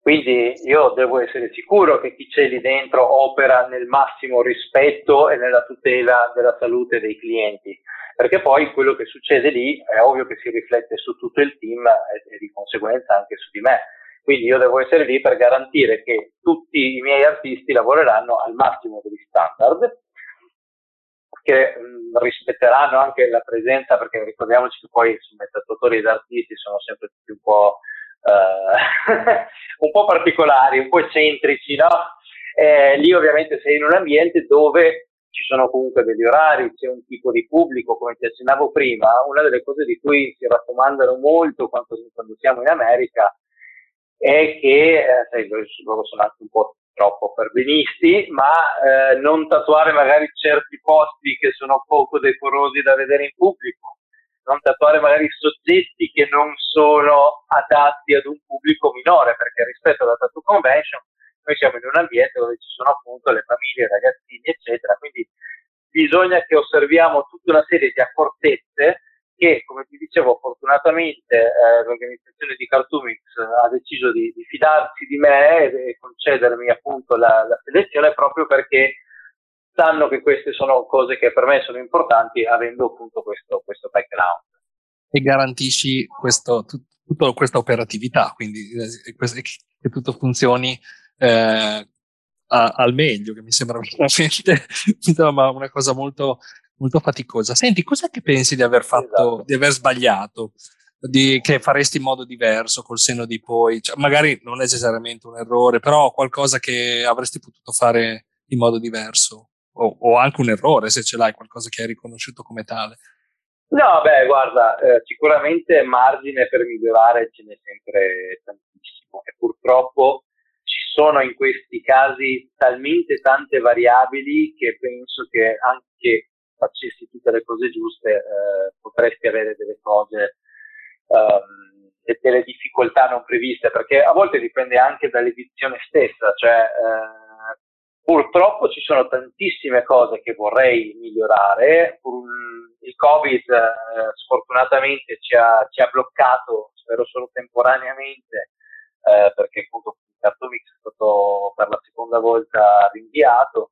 Quindi io devo essere sicuro che chi c'è lì dentro opera nel massimo rispetto e nella tutela della salute dei clienti, perché poi quello che succede lì è ovvio che si riflette su tutto il team e, e di conseguenza anche su di me. Quindi io devo essere lì per garantire che tutti i miei artisti lavoreranno al massimo degli standard, che mh, rispetteranno anche la presenza, perché ricordiamoci che poi i smettattori ed artisti sono sempre tutti un po' eh, [laughs] un po' particolari, un po' eccentrici, no? Eh, lì ovviamente sei in un ambiente dove ci sono comunque degli orari, c'è un tipo di pubblico, come ti accennavo prima, una delle cose di cui si raccomandano molto quando, quando siamo in America è che, eh, sai, loro sono anche un po' troppo pervenisti, ma eh, non tatuare magari certi posti che sono poco decorosi da vedere in pubblico. Non tatuare magari soggetti che non sono adatti ad un pubblico minore, perché rispetto alla tattoo convention noi siamo in un ambiente dove ci sono appunto le famiglie, i ragazzini, eccetera, quindi bisogna che osserviamo tutta una serie di accortezze che, come ti dicevo, fortunatamente eh, l'organizzazione di Cartoomix ha deciso di, di, fidarsi di me e concedermi appunto la, la selezione proprio perché sanno che queste sono cose che per me sono importanti avendo appunto questo, questo background. E garantisci questo, tut, tutta questa operatività, quindi eh, che tutto funzioni eh, a, al meglio, che mi sembra veramente [laughs] una cosa molto, molto faticosa. Senti, cos'è che pensi di aver fatto, esatto. di aver sbagliato? Di, che faresti in modo diverso col seno di poi, cioè, magari non necessariamente un errore, però qualcosa che avresti potuto fare in modo diverso o, o, anche un errore se ce l'hai, qualcosa che hai riconosciuto come tale? No, beh, guarda, eh, sicuramente margine per migliorare ce n'è sempre tantissimo e purtroppo ci sono in questi casi talmente tante variabili che penso che anche facessi tutte le cose giuste eh, potresti avere delle cose um, e delle difficoltà non previste perché a volte dipende anche dall'edizione stessa, cioè eh, Purtroppo ci sono tantissime cose che vorrei migliorare. Il Covid eh, sfortunatamente ci ha, ci ha, bloccato, spero solo temporaneamente, eh, perché appunto il Cartomix è stato per la seconda volta rinviato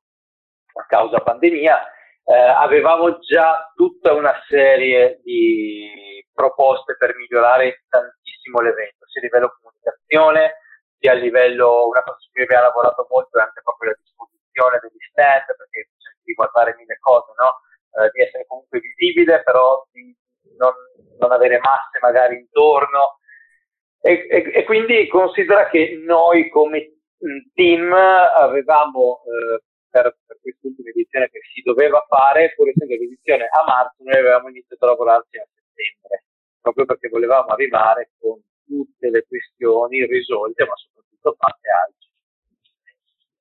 a causa pandemia. Eh, avevamo già tutta una serie di proposte per migliorare tantissimo l'evento, sia a livello comunicazione, sia a livello, una cosa su cui abbiamo lavorato molto è anche proprio la disposizione degli stand, perché c'è di guardare mille cose, no? eh, di essere comunque visibile, però di non, non avere masse magari intorno. E, e, e, quindi considera che noi come team avevamo eh, per quest'ultima edizione che si doveva fare, pur essendo l'edizione a marzo, noi avevamo iniziato a lavorarci a settembre, proprio perché volevamo arrivare con tutte le questioni risolte, ma soprattutto fatte oggi.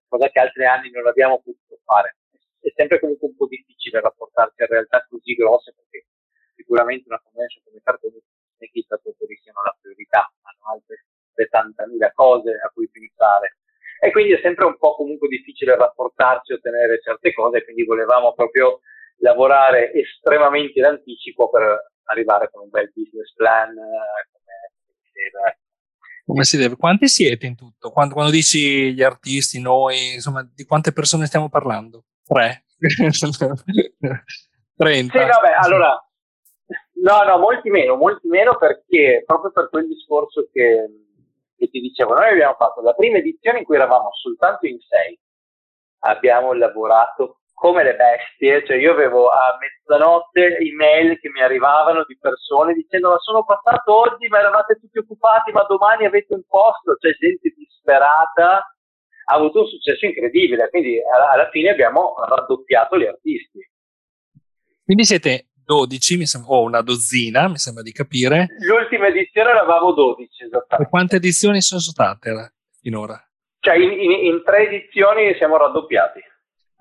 Cosa che altri anni non abbiamo potuto fare. È sempre comunque un po' difficile rapportarsi a realtà così grosse perché sicuramente una convention come Cartoni non è che i tatuatori siano la priorità, hanno altre 70.000 cose a cui pensare. E quindi è sempre un po' comunque difficile rapportarsi, ottenere certe cose, quindi volevamo proprio lavorare estremamente in anticipo per arrivare con un bel business plan, eh, deve. Come si deve? Quanti siete in tutto? Quando, quando, dici gli artisti, noi, insomma, di quante persone stiamo parlando? Tre? [laughs] 30? Sì, vabbè, allora, no, no, molti meno, molti meno perché proprio per quel discorso che, che ti dicevo, noi abbiamo fatto la prima edizione in cui eravamo soltanto in sei, abbiamo lavorato come le bestie, cioè io avevo a mezzanotte email che mi arrivavano di persone dicendo ma sono passato oggi ma eravate tutti occupati ma domani avete un posto, cioè gente disperata, ha avuto un successo incredibile, quindi alla, fine abbiamo raddoppiato gli artisti. Quindi siete 12, mi sembra, o una dozzina, mi sembra di capire. L'ultima edizione eravamo 12, esattamente. E quante edizioni sono state finora? Cioè in, in, in tre edizioni siamo raddoppiati.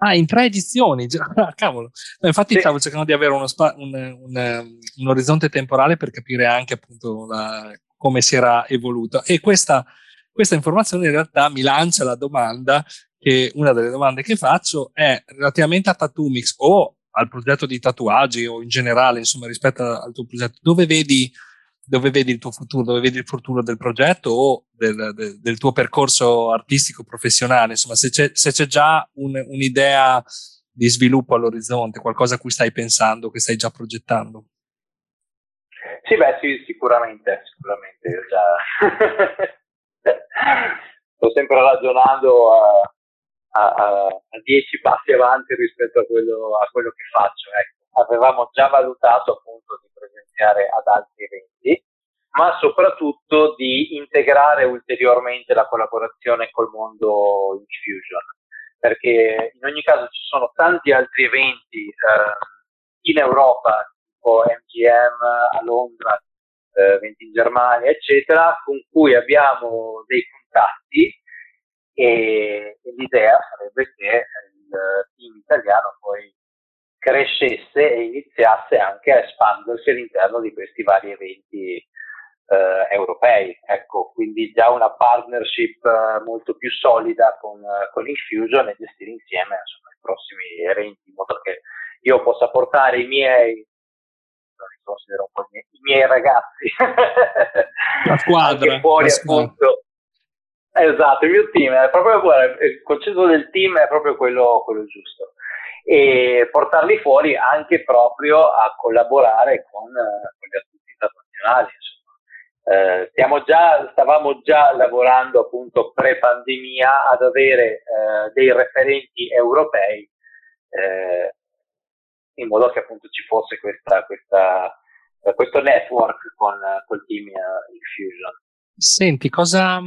Ah, in tre edizioni, [laughs] ah, cavolo. No, infatti sì. stavo cercando di avere spa- un, un, un, orizzonte temporale per capire anche appunto la, come si era evoluto. E questa questa informazione in realtà mi lancia la domanda che una delle domande che faccio è relativamente a Tattoo o al progetto di tatuaggi o in generale, insomma, rispetto al tuo progetto, dove vedi, dove vedi il tuo futuro, dove vedi il futuro del progetto o del, del, del tuo percorso artistico professionale, insomma, se c'è, se c'è già un, un'idea di sviluppo all'orizzonte, qualcosa a cui stai pensando, che stai già progettando. Sì, beh, sì, sicuramente, sicuramente. [laughs] Sto sempre ragionando a, a, a, dieci passi avanti rispetto a quello, a quello che faccio. Ecco. Avevamo già valutato appunto di presenziare ad altri eventi, ma soprattutto di integrare ulteriormente la collaborazione col mondo Infusion, perché in ogni caso ci sono tanti altri eventi eh, in Europa, tipo MGM a Londra, eh, eventi in Germania, eccetera, con cui abbiamo dei contatti e, e l'idea sarebbe che il team italiano poi crescesse e iniziasse anche a espandersi all'interno di questi vari eventi eh, europei. Ecco, quindi già una partnership eh, molto più solida con, con Infusion e gestire insieme insomma, i prossimi eventi in modo che io possa portare i miei considero un po' i miei, i miei ragazzi la squadra [laughs] fuori la squadra. appunto Esatto, il mio team è proprio guarda, il concetto del team è proprio quello, quello, giusto e portarli fuori anche proprio a collaborare con, con gli artisti internazionali. Eh, già, stavamo già lavorando appunto pre-pandemia ad avere eh, dei referenti europei eh, in modo che appunto ci fosse questa, questa, questo network con col team uh, Infusion. Senti, cosa,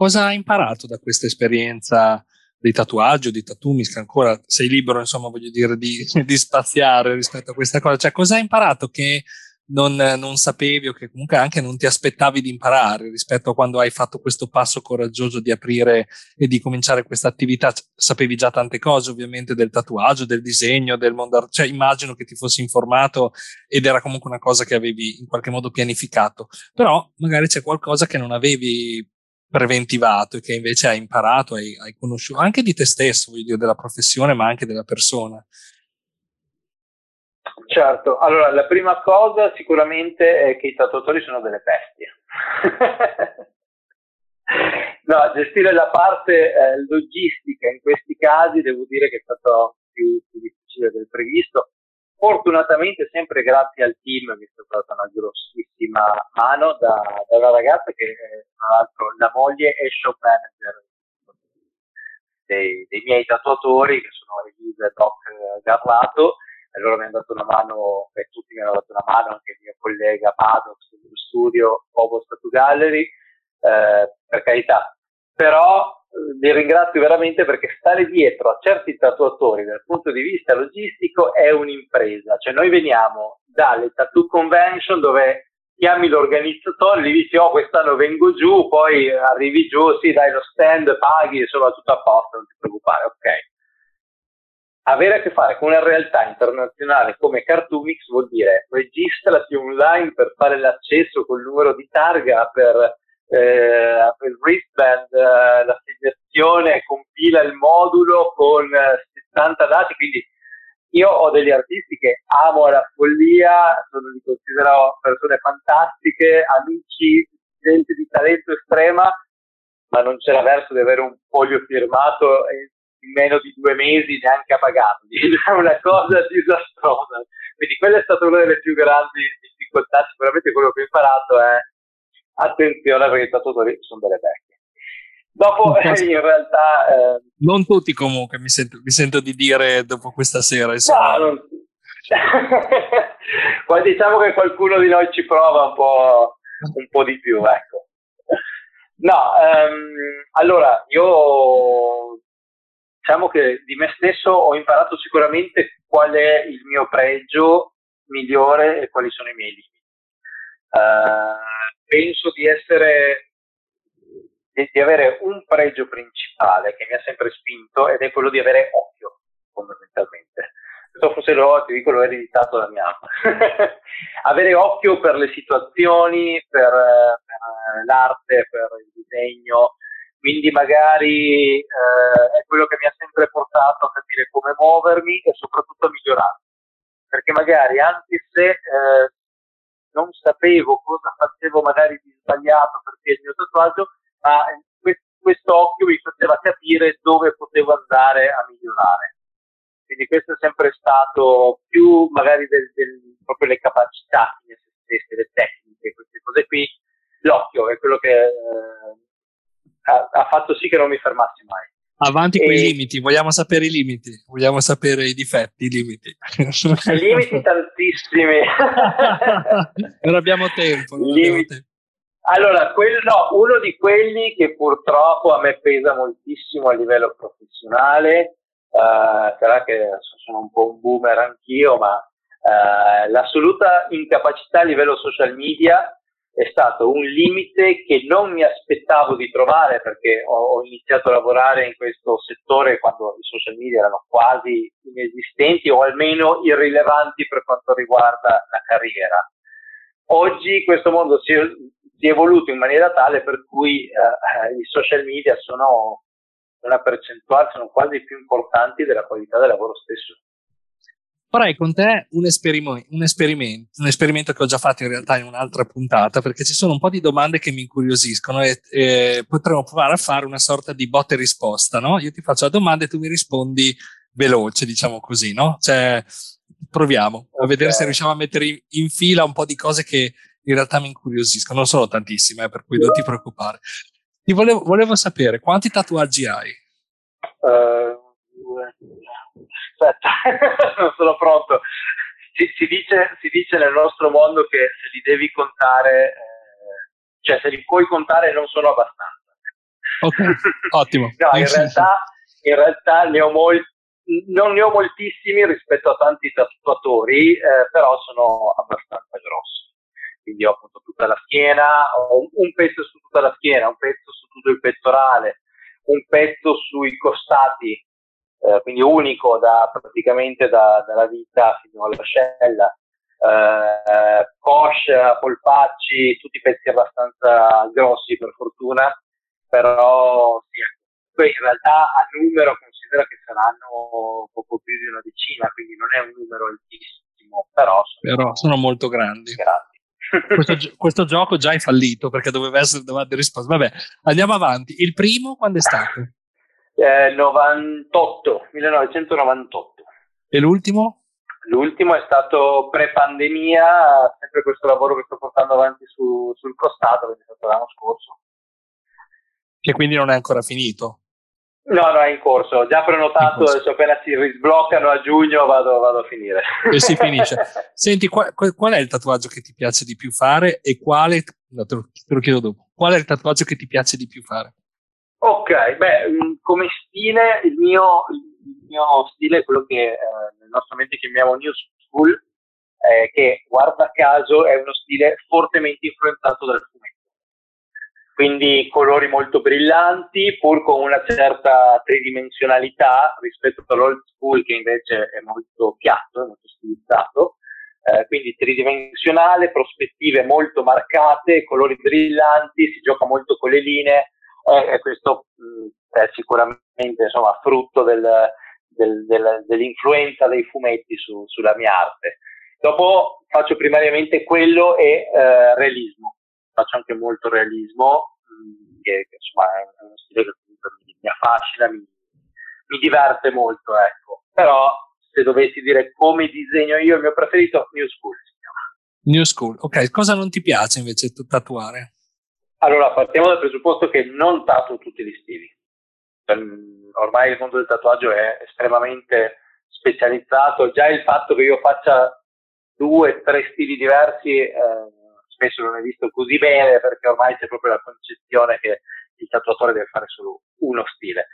Cosa hai imparato da questa esperienza di tatuaggio, di Tatumisk? Ancora sei libero, insomma, voglio dire, di, [laughs] di spaziare rispetto a questa cosa. Cioè, cosa hai imparato che non, non, sapevi o che comunque anche non ti aspettavi di imparare rispetto a quando hai fatto questo passo coraggioso di aprire e di cominciare questa attività. Sapevi già tante cose, ovviamente, del tatuaggio, del disegno, del mondo, cioè immagino che ti fossi informato ed era comunque una cosa che avevi in qualche modo pianificato, però magari c'è qualcosa che non avevi preventivato e che invece hai imparato, hai, hai conosciuto anche di te stesso, voglio dire, della professione, ma anche della persona. Certo, allora la prima cosa sicuramente è che i tatuatori sono delle bestie. [laughs] no, gestire la parte eh, logistica in questi casi devo dire che è stato più, più difficile del previsto fortunatamente sempre grazie al team che è stata una grossissima mano da, da una ragazza che tra l'altro la moglie è show manager dei, dei miei tatuatori che sono Elisa e Doc Garlato. E loro mi hanno dato una mano, e tutti mi hanno dato una mano, anche il mio collega Padox dello studio Bobo Tattoo Gallery, eh, per carità, però li ringrazio veramente perché stare dietro a certi tatuatori dal punto di vista logistico è un'impresa. Cioè noi veniamo dalle tattoo convention dove chiami l'organizzatore, gli dici oh quest'anno vengo giù, poi arrivi giù, sì dai lo stand, paghi, insomma tutto a posto, non ti preoccupare, ok. Avere a che fare con una realtà internazionale come Cartoomix vuol dire registrati online per fare l'accesso col numero di targa, per il wristband, eh, l'assegnazione compila il modulo con 70 dati, quindi io ho degli artisti che amo alla follia, sono, li considero persone fantastiche, amici, gente di talento estrema, ma non c'era verso di avere un foglio firmato in meno di due mesi neanche a pagarli, [laughs] è una cosa disastrosa. Quindi quella è stata una delle più grandi difficoltà, sicuramente quello che ho imparato è attenzione perché i tatuatori sono delle vecchie. Dopo [laughs] in realtà... Eh, non tutti comunque, mi sento, mi sento, di dire dopo questa sera. No, non... [laughs] [laughs] Poi diciamo che qualcuno di noi ci prova un po', un po di più, ecco. No, ehm, allora io diciamo che di me stesso ho imparato sicuramente qual è il mio pregio migliore e quali sono i miei limiti. Uh, penso di essere di, di, avere un pregio principale che mi ha sempre spinto ed è quello di avere occhio fondamentalmente. Questo forse lo, ti dico, l'ho ereditato da mia mamma. [laughs] Avere occhio per le situazioni per, per eh, l'arte, per il disegno, quindi magari eh, è quello che mi ha sempre portato a capire come muovermi e soprattutto a migliorare. Perché magari anche se eh, non sapevo cosa facevo magari di sbagliato perché il mio tatuaggio, ma questo occhio mi faceva capire dove potevo andare a migliorare. Quindi questo è sempre stato più magari del, del, proprio le capacità le tecniche, queste cose qui. L'occhio è quello che eh, ha, ha, fatto sì che non mi fermassi mai. Avanti e... con i limiti, vogliamo sapere i limiti, vogliamo sapere i difetti, i limiti. I limiti [laughs] tantissimi. [laughs] non abbiamo tempo. Non. Abbiamo tempo. Allora, quello, no, uno di quelli che purtroppo a me pesa moltissimo a livello professionale, uh, sarà che sono un po' un boomer anch'io, ma uh, l'assoluta incapacità a livello social media è stato un limite che non mi aspettavo di trovare perché ho, ho, iniziato a lavorare in questo settore quando i social media erano quasi inesistenti o almeno irrilevanti per quanto riguarda la carriera. Oggi questo mondo si è, si è evoluto in maniera tale per cui eh, i social media sono una percentuale, sono quasi più importanti della qualità del lavoro stesso farei con te un, esperimo- un, esperimento, un esperimento che ho già fatto in realtà in un'altra puntata, perché ci sono un po' di domande che mi incuriosiscono e, e potremmo provare a fare una sorta di botta e risposta, no? Io ti faccio la domanda e tu mi rispondi veloce, diciamo così, no? Cioè, proviamo a vedere se riusciamo a mettere in, in, fila un po' di cose che in realtà mi incuriosiscono. Non sono tantissime, eh, per cui non ti preoccupare. Ti volevo, volevo sapere quanti tatuaggi hai? Uh, aspetta, [laughs] non sono pronto. Si, si, dice, si, dice, nel nostro mondo che se li devi contare, eh, cioè se li puoi contare non sono abbastanza. Ok, [laughs] ottimo. no, in realtà, in realtà ne ho molti, non ne ho moltissimi rispetto a tanti tatuatori, eh, però sono abbastanza grossi. Quindi ho appunto tutta la schiena, ho un pezzo su tutta la schiena, un pezzo su tutto il pettorale, un pezzo sui costati eh, quindi unico da, praticamente da, dalla vita fino all'ascella. Eh, coscia, polpacci, tutti pezzi abbastanza grossi per fortuna, però sì, poi in realtà a numero considera che saranno poco più di una decina, quindi non è un numero altissimo, però sono, però sono molto grandi. grandi. [laughs] questo, questo, gioco già è fallito perché doveva essere domande e risposte. Vabbè, andiamo avanti. Il primo quando è stato? Eh, 98, 1998. E l'ultimo? L'ultimo è stato pre-pandemia, sempre questo lavoro che sto portando avanti su, sul costato, che è stato l'anno scorso. Che quindi non è ancora finito? No, no, è in corso. Già prenotato, adesso appena si risbloccano a giugno vado, vado a finire. E si finisce. [laughs] Senti, qual, qual, è il tatuaggio che ti piace di più fare e quale, no, te, lo, te lo chiedo dopo, qual è il tatuaggio che ti piace di più fare? Ok, beh, mm, come stile, il mio, il mio stile è quello che eh, nel nostro ambiente chiamiamo New School, eh, che guarda caso è uno stile fortemente influenzato dal fumetto. Quindi colori molto brillanti, pur con una certa tridimensionalità rispetto all'old school che invece è molto piatto, è molto stilizzato. Eh, quindi tridimensionale, prospettive molto marcate, colori brillanti, si gioca molto con le linee, e, questo è sicuramente insomma, frutto del, del, del, dell'influenza dei fumetti su, sulla mia arte. Dopo faccio primariamente quello e eh, realismo, faccio anche molto realismo, mh, che, che insomma, è uno stile che mi, mi affascina, mi, mi diverte molto, ecco. Però se dovessi dire come disegno io il mio preferito, New School. New School, ok. Cosa non ti piace invece tatuare? Allora, partiamo dal presupposto che non tatuo tutti gli stili. Ormai il mondo del tatuaggio è estremamente specializzato. Già il fatto che io faccia due, tre stili diversi, eh, spesso non è visto così bene perché ormai c'è proprio la concezione che il tatuatore deve fare solo uno stile.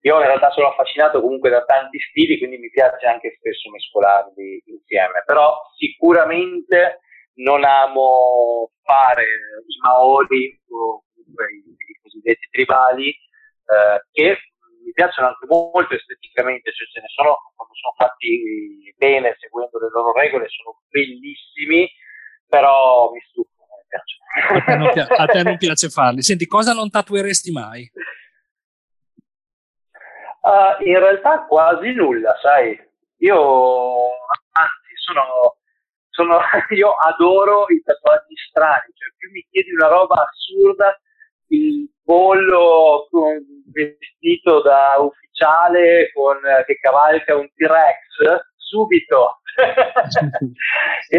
Io in realtà sono affascinato comunque da tanti stili, quindi mi piace anche spesso mescolarli insieme, però sicuramente non amo fare i maori o comunque i, i cosiddetti tribali eh, che mi piacciono anche molto esteticamente, cioè ce ne sono quando sono fatti bene seguendo le loro regole, sono bellissimi, però mi stufano, mi piacciono. a, te non, a te non [laughs] piace farli. Senti, cosa non tatueresti mai? Uh, in realtà quasi nulla, sai. Io, anzi, sono, sono, [laughs] io adoro i tatuaggi strani, cioè più mi chiedi una roba assurda, il pollo vestito da ufficiale con, che cavalca un T-Rex, subito. [laughs]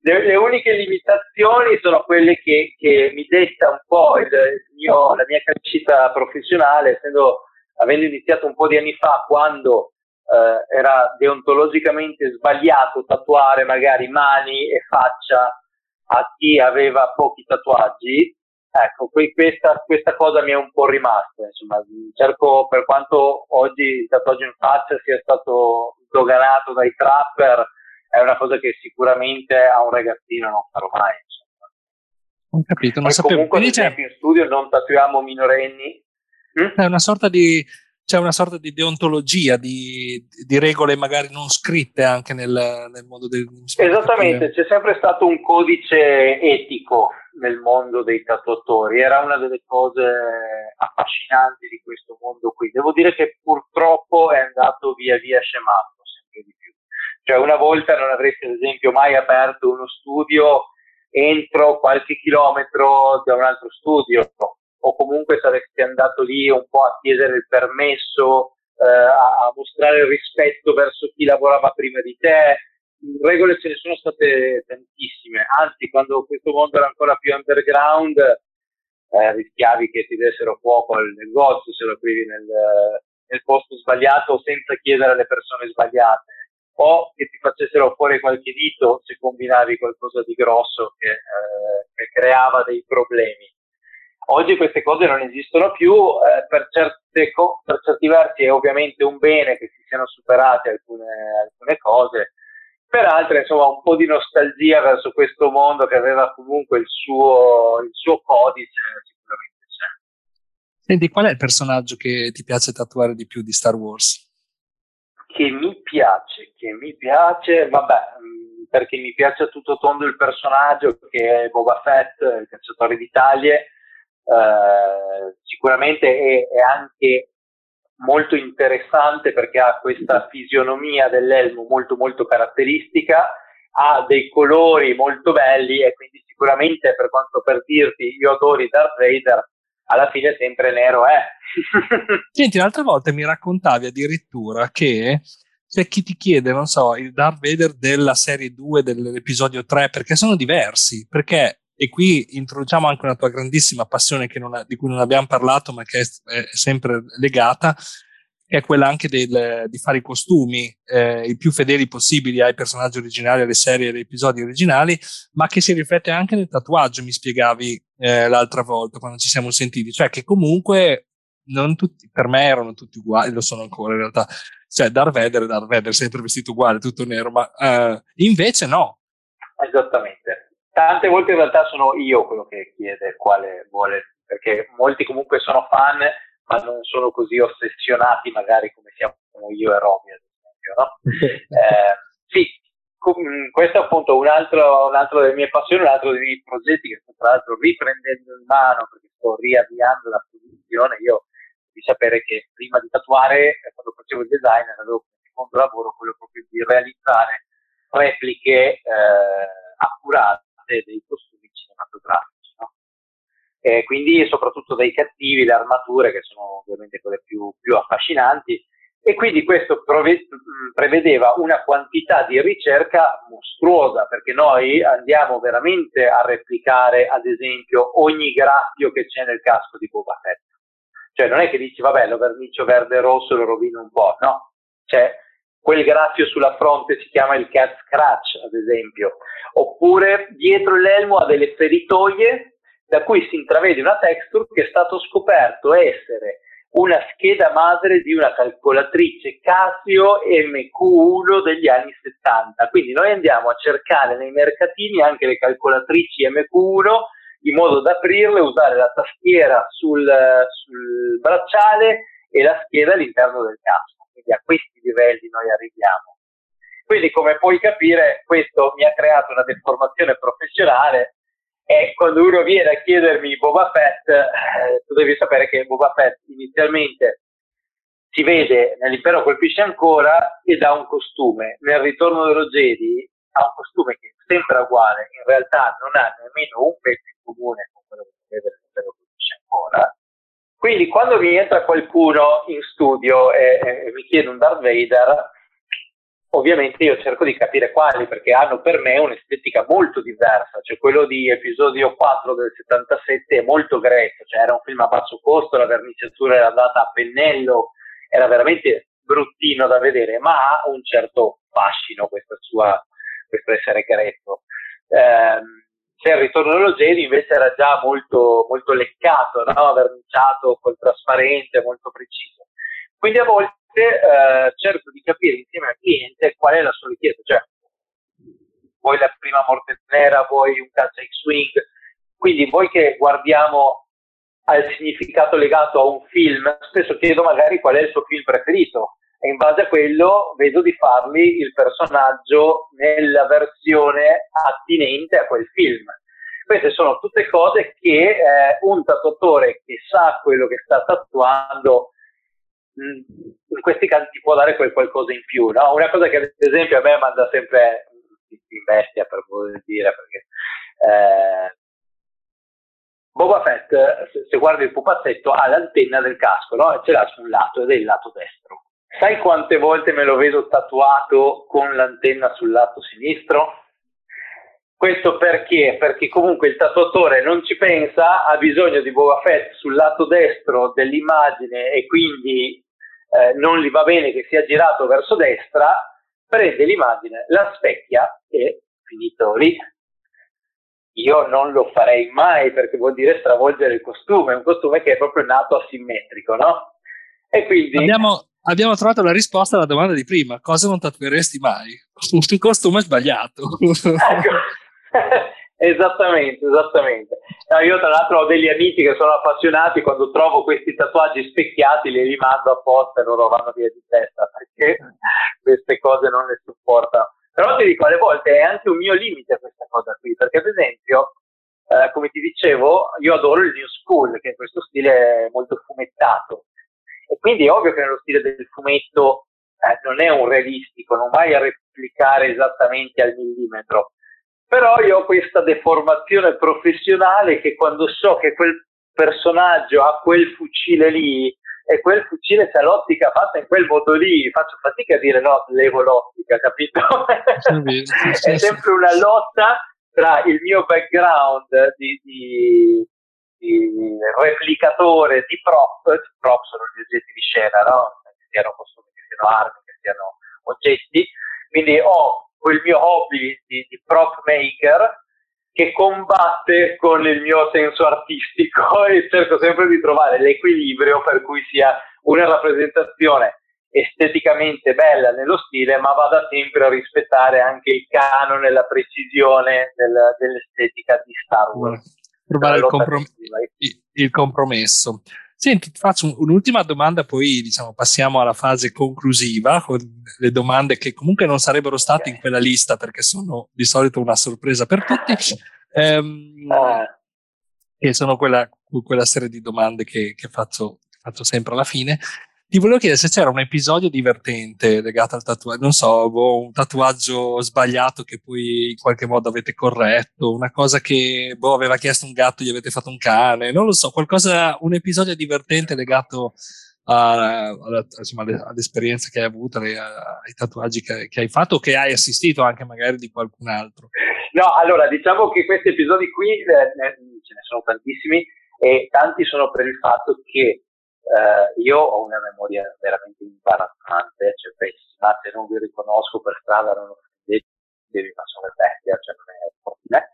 le, le, uniche limitazioni sono quelle che, che mi detta un po' il, il mio, la mia crescita professionale, essendo, avendo iniziato un po' di anni fa, quando eh, era deontologicamente sbagliato tatuare magari mani e faccia a chi aveva pochi tatuaggi. Ecco, qui, questa, questa, cosa mi è un po' rimasta. Insomma, cerco, per quanto oggi il tatuaggio in faccia sia stato doganato dai trapper, è una cosa che sicuramente a un ragazzino non farò mai. Insomma. Ho capito, non sapevo. Comunque, ad esempio, in studio non tatuiamo minorenni. Hm? È una sorta di c'è una sorta di deontologia, di, di regole magari non scritte anche nel, nel mondo del Esattamente, c'è sempre stato un codice etico nel mondo dei tatuatori, era una delle cose affascinanti di questo mondo qui. Devo dire che purtroppo è andato via via scemato sempre di più. Cioè una volta non avresti ad esempio mai aperto uno studio entro qualche chilometro da un altro studio, o comunque saresti andato lì un po' a chiedere il permesso, eh, a, mostrare il rispetto verso chi lavorava prima di te. Regole ce ne sono state tantissime, anzi quando questo mondo era ancora più underground eh, rischiavi che ti dessero fuoco al negozio se lo aprivi nel, nel posto sbagliato senza chiedere alle persone sbagliate o che ti facessero fuori qualche dito se combinavi qualcosa di grosso che, eh, che creava dei problemi. Oggi queste cose non esistono più, eh, per, certe co- per, certi versi è ovviamente un bene che si siano superate alcune, alcune cose, per altre insomma un po' di nostalgia verso questo mondo che aveva comunque il suo, il suo codice sicuramente c'è. Senti, qual è il personaggio che ti piace tatuare di più di Star Wars? Che mi piace, che mi piace, vabbè, mm, perché mi piace a tutto tondo il personaggio che è Boba Fett, il cacciatore d'Italia, eh, sicuramente è, è, anche molto interessante perché ha questa fisionomia dell'elmo molto molto caratteristica, ha dei colori molto belli e quindi sicuramente per quanto per dirti io adoro Darth Vader, alla fine sempre nero è. [laughs] Senti, l'altra volta mi raccontavi addirittura che c'è chi ti chiede, non so, il Darth Vader della serie 2 dell'episodio 3, perché sono diversi, perché e qui introduciamo anche una tua grandissima passione ha, di cui non abbiamo parlato, ma che è, è sempre legata, che è quella anche del, di fare i costumi eh, i più fedeli possibili ai personaggi originali, alle serie agli episodi originali, ma che si riflette anche nel tatuaggio, mi spiegavi eh, l'altra volta quando ci siamo sentiti. Cioè che comunque non tutti, per me erano tutti uguali, lo sono ancora in realtà. Cioè Darth Vader Darth Vader sempre vestito uguale, tutto nero, ma eh, invece no. Tante volte in realtà sono io quello che chiede quale vuole, perché molti comunque sono fan, ma non sono così ossessionati magari come siamo io e Romy, ad esempio. No? [laughs] eh, sì, questo è appunto un altro, un altro, delle mie passioni, un altro dei miei progetti che sto tra l'altro riprendendo in mano perché sto riavviando la produzione. Io di sapere che prima di tatuare, quando facevo il design, avevo come secondo lavoro quello proprio di realizzare repliche eh, accurate parte dei costumi cinematografici. No? E quindi soprattutto dei cattivi, le armature che sono ovviamente quelle più, più affascinanti e quindi questo prevedeva una quantità di ricerca mostruosa perché noi andiamo veramente a replicare ad esempio ogni graffio che c'è nel casco di Boba Fett. Cioè non è che dici vabbè lo vernicio verde e rosso lo rovino un po', no, cioè quel graffio sulla fronte si chiama il cat scratch, ad esempio, oppure dietro l'elmo ha delle feritoie da cui si intravede una texture che è stato scoperto essere una scheda madre di una calcolatrice Casio MQ1 degli anni 70. Quindi noi andiamo a cercare nei mercatini anche le calcolatrici MQ1 in modo da aprirle, usare la tastiera sul, sul bracciale e la scheda all'interno del casco quindi a questi livelli noi arriviamo. Quindi come puoi capire questo mi ha creato una deformazione professionale E quando uno viene a chiedermi Boba Fett, eh, tu devi sapere che Boba Fett inizialmente si vede nell'impero colpisce ancora ed ha un costume. Nel ritorno dello Jedi ha un costume che sembra uguale, in realtà non ha nemmeno un pezzo in comune con quello che si vede nell'impero colpisce ancora. Quindi quando mi entra qualcuno in studio e, e mi chiede un Darth Vader, ovviamente io cerco di capire quali, perché hanno per me un'estetica molto diversa, cioè quello di episodio 4 del 77 è molto gresso, cioè era un film a basso costo, la verniciatura era andata a pennello, era veramente bruttino da vedere, ma ha un certo fascino questo essere gresso. Eh, se il ritorno dello Jedi invece era già molto, molto leccato, no? verniciato, col trasparente, molto preciso. Quindi a volte eh, cerco di capire insieme al cliente qual è la sua richiesta, cioè vuoi la prima morte nera, vuoi un caccia X-Wing, quindi voi che guardiamo al significato legato a un film, spesso chiedo magari qual è il suo film preferito e in base a quello vedo di fargli il personaggio nella versione attinente a quel film. Queste sono tutte cose che eh, un tatuatore che sa quello che sta tatuando in questi casi ti può dare quel qualcosa in più. No? Una cosa che ad esempio a me manda sempre in bestia per poter dire, perché eh, Boba Fett, se, se, guardi il pupazzetto, ha l'antenna del casco, no? E ce l'ha su un lato ed è il lato destro. Sai quante volte me lo vedo tatuato con l'antenna sul lato sinistro? Questo perché? Perché comunque il tatuatore non ci pensa, ha bisogno di Boba Fett sul lato destro dell'immagine e quindi eh, non gli va bene che sia girato verso destra, prende l'immagine, la specchia e finito lì. Io non lo farei mai perché vuol dire stravolgere il costume, un costume che è proprio nato asimmetrico, no? E quindi... Abbiamo, abbiamo trovato la risposta alla domanda di prima, cosa non tatueresti mai? [laughs] Un costume sbagliato. Ecco. [laughs] Esattamente, esattamente. No, io tra l'altro ho degli amici che sono appassionati, quando trovo questi tatuaggi specchiati li rimando apposta e loro vanno via di testa perché [laughs] queste cose non le supportano. Però ti dico, alle volte è anche un mio limite questa cosa qui, perché ad esempio, eh, come ti dicevo, io adoro il New School, che è questo stile molto fumettato. E quindi è ovvio che nello stile del fumetto eh, non è un realistico, non vai a replicare esattamente al millimetro però io ho questa deformazione professionale che quando so che quel personaggio ha quel fucile lì e quel fucile c'ha l'ottica fatta in quel modo lì, faccio fatica a dire no, levo l'ottica, capito? [laughs] è sempre una lotta tra il mio background di, di replicatore di prop, prop sono gli oggetti di scena, no? che siano costumi, che siano armi, che siano oggetti, quindi ho quel mio hobby di, di prop maker che combatte con il mio senso artistico [laughs] e cerco sempre di trovare l'equilibrio per cui sia una rappresentazione esteticamente bella nello stile, ma vada sempre a rispettare anche il canone e la precisione del, dell'estetica di Star Wars. Trovare il, comprom- il, compromesso. Senti, ti faccio un'ultima domanda, poi diciamo, passiamo alla fase conclusiva, con le domande che comunque non sarebbero state in quella lista perché sono di solito una sorpresa per tutti. Ehm, che sono quella, quella, serie di domande che, che faccio, faccio sempre alla fine. Ti volevo chiedere se c'era un episodio divertente legato al tatuaggio, non so, boh, un tatuaggio sbagliato che poi in qualche modo avete corretto, una cosa che boh, aveva chiesto un gatto e gli avete fatto un cane, non lo so, qualcosa, un episodio divertente legato a, a, insomma, all'esperienza che hai avuto, ai tatuaggi che, che, hai fatto o che hai assistito anche magari di qualcun altro. No, allora diciamo che questi episodi qui eh, ce ne sono tantissimi e tanti sono per il fatto che eh, io ho una memoria veramente imbarazzante, cioè pessima, se non vi riconosco per strada non offendetevi, ma sono bestia, cioè non è possibile.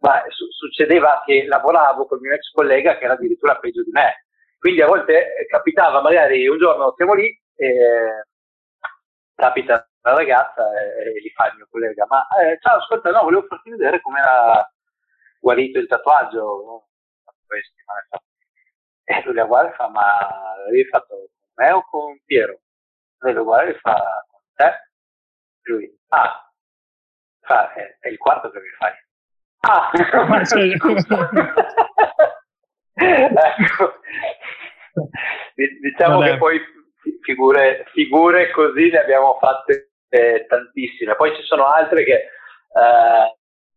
Ma su- succedeva che lavoravo con il mio ex collega che era addirittura peggio di me. Quindi a volte eh, capitava, magari un giorno siamo lì e capita una ragazza e, gli fa il mio collega, ma eh, ciao, ascolta, no, volevo farti vedere come era guarito il tatuaggio. Questi, e lui la guarda e fa, ma l'avevi fatto con me o con Piero? Lui lo guarda e fa, con te? Lui, ah, fa, è, è il quarto che mi fai. Ah, [laughs] [laughs] ecco. Diciamo Vabbè. che poi figure, figure, così ne abbiamo fatte eh, tantissime. Poi ci sono altre che eh,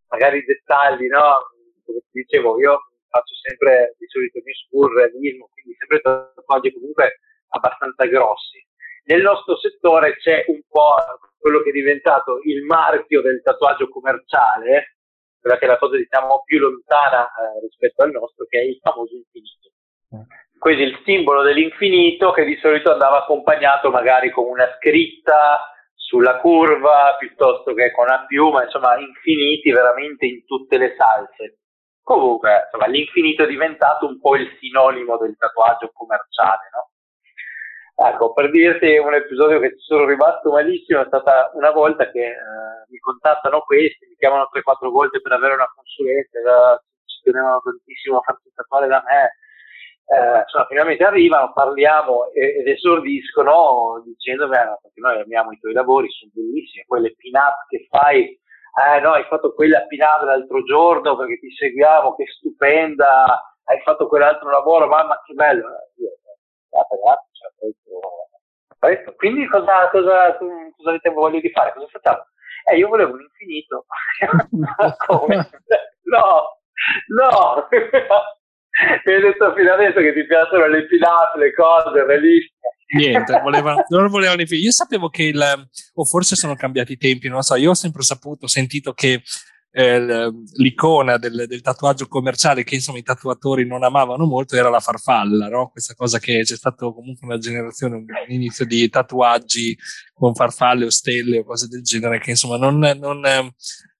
magari dettagli, no? Come dicevo, io faccio sempre di solito il mio spur, realismo, quindi sempre tatuaggi comunque abbastanza grossi. Nel nostro settore c'è un po' quello che è diventato il marchio del tatuaggio commerciale, quella che è la cosa diciamo più lontana eh, rispetto al nostro, che è il famoso infinito. Quindi il simbolo dell'infinito che di solito andava accompagnato magari con una scritta sulla curva piuttosto che con una piuma, insomma infiniti veramente in tutte le salse. Comunque, insomma, l'infinito è diventato un po' il sinonimo del tatuaggio commerciale, no? Ecco, per dirti un episodio che ci sono rimasto malissimo è stata una volta che eh, mi contattano questi, mi chiamano 3-4 volte per avere una consulenza, ci tenevano tantissimo a farsi tatuare da me, eh, insomma, finalmente arrivano, parliamo ed esordiscono dicendomi perché noi amiamo i tuoi lavori, sono bellissimi, quelle pin-up che fai, eh no, hai fatto quella pin-up l'altro giorno perché ti seguiamo, che stupenda, hai fatto quell'altro lavoro, mamma che bello. Grazie, questo. Quindi cosa, cosa, cosa avete voglia di fare? Cosa facciamo? Eh, io volevo un infinito. [laughs] Come? No, no. [laughs] Mi hai detto fino adesso che ti piacciono le filate, le cose, le liste. Niente, voleva, non volevano i figli. Io sapevo che il, o forse sono cambiati i tempi, non lo so. Io ho sempre saputo, sentito che eh, l'icona del, del, tatuaggio commerciale che insomma i tatuatori non amavano molto era la farfalla, no? Questa cosa che c'è stato comunque una generazione, un inizio di tatuaggi con farfalle o stelle o cose del genere che insomma non, non,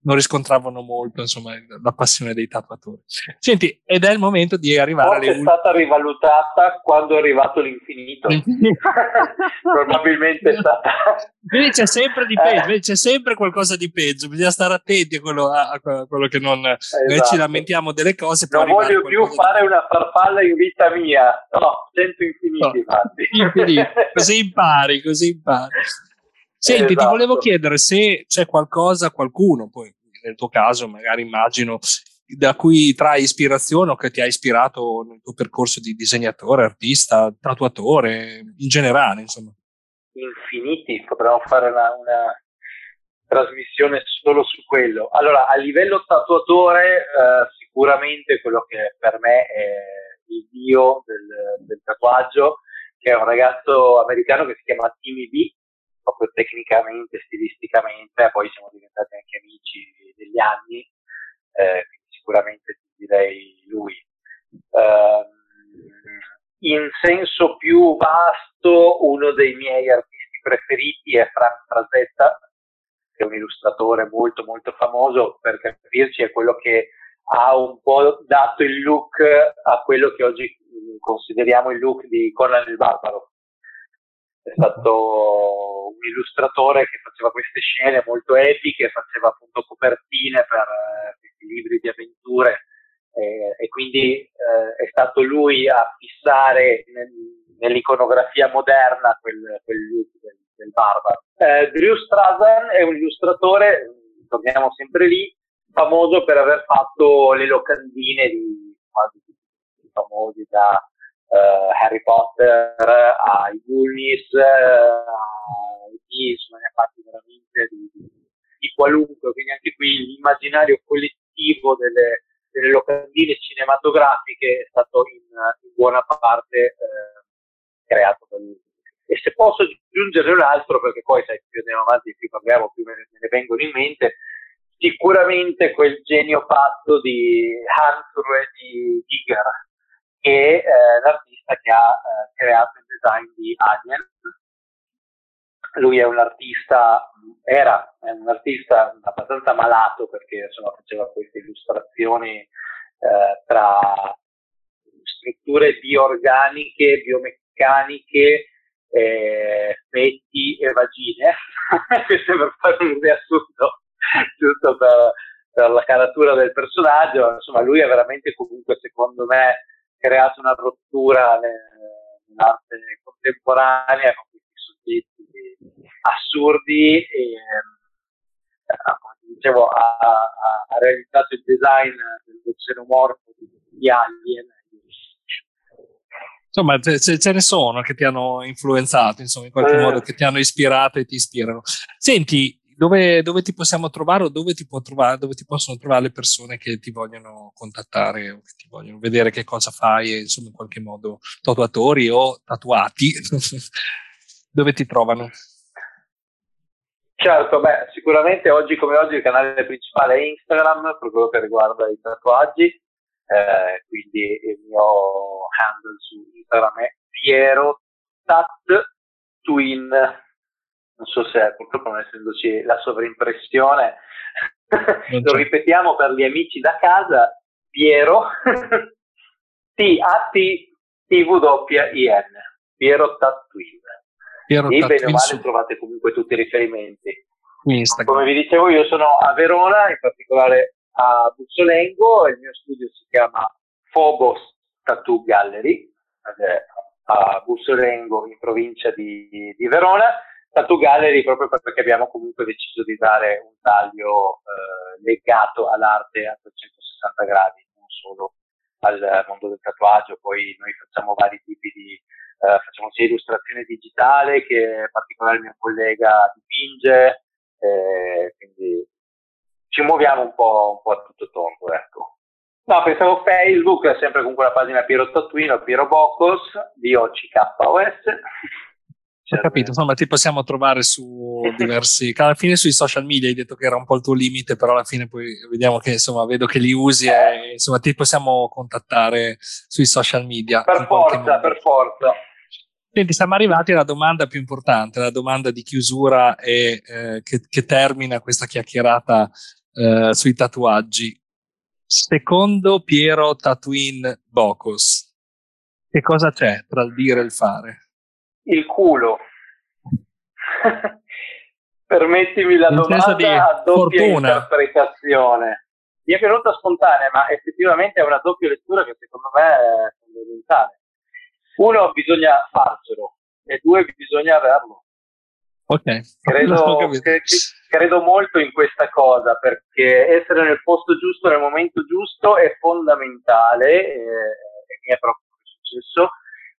non riscontravano molto insomma, la passione dei tatuatori. Senti, ed è il momento di arrivare Forse alle... è stata rivalutata quando è arrivato l'infinito. [laughs] Probabilmente è stata... Quindi c'è sempre di peggio, eh. c'è sempre qualcosa di peggio, bisogna stare attenti a quello, a quello che non... Esatto. Noi ci lamentiamo delle cose. Non voglio più fare una farfalla in vita mia, no, sento infiniti, no. infiniti. Così impari, così impari. Senti, esatto. ti volevo chiedere se c'è qualcosa, qualcuno, poi nel tuo caso magari immagino, da cui trai ispirazione o che ti ha ispirato nel tuo percorso di disegnatore, artista, tatuatore, in generale, insomma. Infiniti, potremmo fare una, una trasmissione solo su quello. Allora, a livello tatuatore, eh, sicuramente quello che per me è il dio del, del, tatuaggio, che è un ragazzo americano che si chiama Timmy B, proprio tecnicamente, stilisticamente, poi siamo diventati anche amici degli anni, eh, quindi sicuramente direi lui. Uh, in senso più vasto, uno dei miei artisti preferiti è Frank Frazetta, che è un illustratore molto molto famoso, per capirci è quello che ha un po' dato il look a quello che oggi consideriamo il look di Conan il Barbaro è stato un illustratore che faceva queste scene molto epiche, faceva appunto copertine per eh, questi libri di avventure eh, e quindi eh, è stato lui a fissare nel, nell'iconografia moderna quel, quel look del, del barbaro. Eh, Drew Struzan è un illustratore, torniamo sempre lì, famoso per aver fatto le locandine di quasi tutti i famosi da uh, Harry Potter, ai Goonies, uh, insomma ne ha fatti veramente di, di, qualunque, quindi anche qui l'immaginario collettivo delle, delle locandine cinematografiche è stato in, in buona parte eh, creato da lui. E se posso aggiungere un altro, perché poi sai, più andiamo avanti, più parliamo, più me ne, me ne vengono in mente, sicuramente quel genio patto di Hansrue di Giger, è eh, l'artista che ha eh, creato il design di Alien. Lui è un artista, era un artista abbastanza malato perché insomma, faceva queste illustrazioni eh, tra strutture bioorganiche, biomeccaniche, eh, fetti e vagine. [laughs] Questo per fare un riassunto giusto per, per la caratura del personaggio. Insomma, lui è veramente comunque, secondo me, creato una rottura nell'arte contemporanea con questi soggetti assurdi e dicevo, ha, ha, realizzato il design dello xenomorfo di Alien. Insomma, ce, ce, ne sono che ti hanno influenzato, insomma, in qualche eh. modo, che ti hanno ispirato e ti ispirano. Senti, dove, dove, ti possiamo trovare o dove ti, trovare, dove ti, possono trovare le persone che ti vogliono contattare o che ti vogliono vedere che cosa fai e insomma in qualche modo tatuatori o tatuati [laughs] dove ti trovano? Certo, beh, sicuramente oggi come oggi il canale principale è Instagram per quello che riguarda i tatuaggi, eh, quindi il mio handle su Instagram è Piero Tat Twin. Non so se purtroppo non essendoci la sovrimpressione, lo ripetiamo per gli amici da casa, Piero [laughs] T-A-T-T-W-I-N, Piero Tat Twin. Piero e bene o male trovate comunque tutti i riferimenti. Instagram. Come vi dicevo, io sono a Verona, in particolare a Bussolengo, il mio studio si chiama Phobos Tattoo Gallery, a Bussolengo in provincia di, di Verona. Tattoo Gallery proprio perché abbiamo comunque deciso di dare un taglio eh, legato all'arte a 360 gradi, non solo al mondo del tatuaggio, poi noi facciamo vari tipi di eh, facciamo sia illustrazione digitale che in particolare il mio collega dipinge, eh, quindi ci muoviamo un po', un po', a tutto tondo, ecco. No, pensavo Facebook, sempre con quella pagina Piero Tatuino, Piero Bocos, D-O-C-K-O-S. Ho capito, insomma ti possiamo trovare su [laughs] diversi, alla fine sui social media hai detto che era un po' il tuo limite, però alla fine poi vediamo che insomma vedo che li usi e insomma ti possiamo contattare sui social media. Per forza, per forza. Senti, siamo arrivati alla domanda più importante, la domanda di chiusura e eh, che, che, termina questa chiacchierata eh, sui tatuaggi. Secondo Piero Tatooine Bocos, che cosa c'è tra il dire e il fare? Il culo. [laughs] Permettimi la In domanda a doppia fortuna. interpretazione. Mi è venuta spontanea, ma effettivamente è una doppia lettura che secondo me è fondamentale uno, bisogna farcelo e due, bisogna averlo. Ok. Credo, [laughs] cre- credo, molto in questa cosa perché essere nel posto giusto nel momento giusto è fondamentale e, e mi è proprio successo,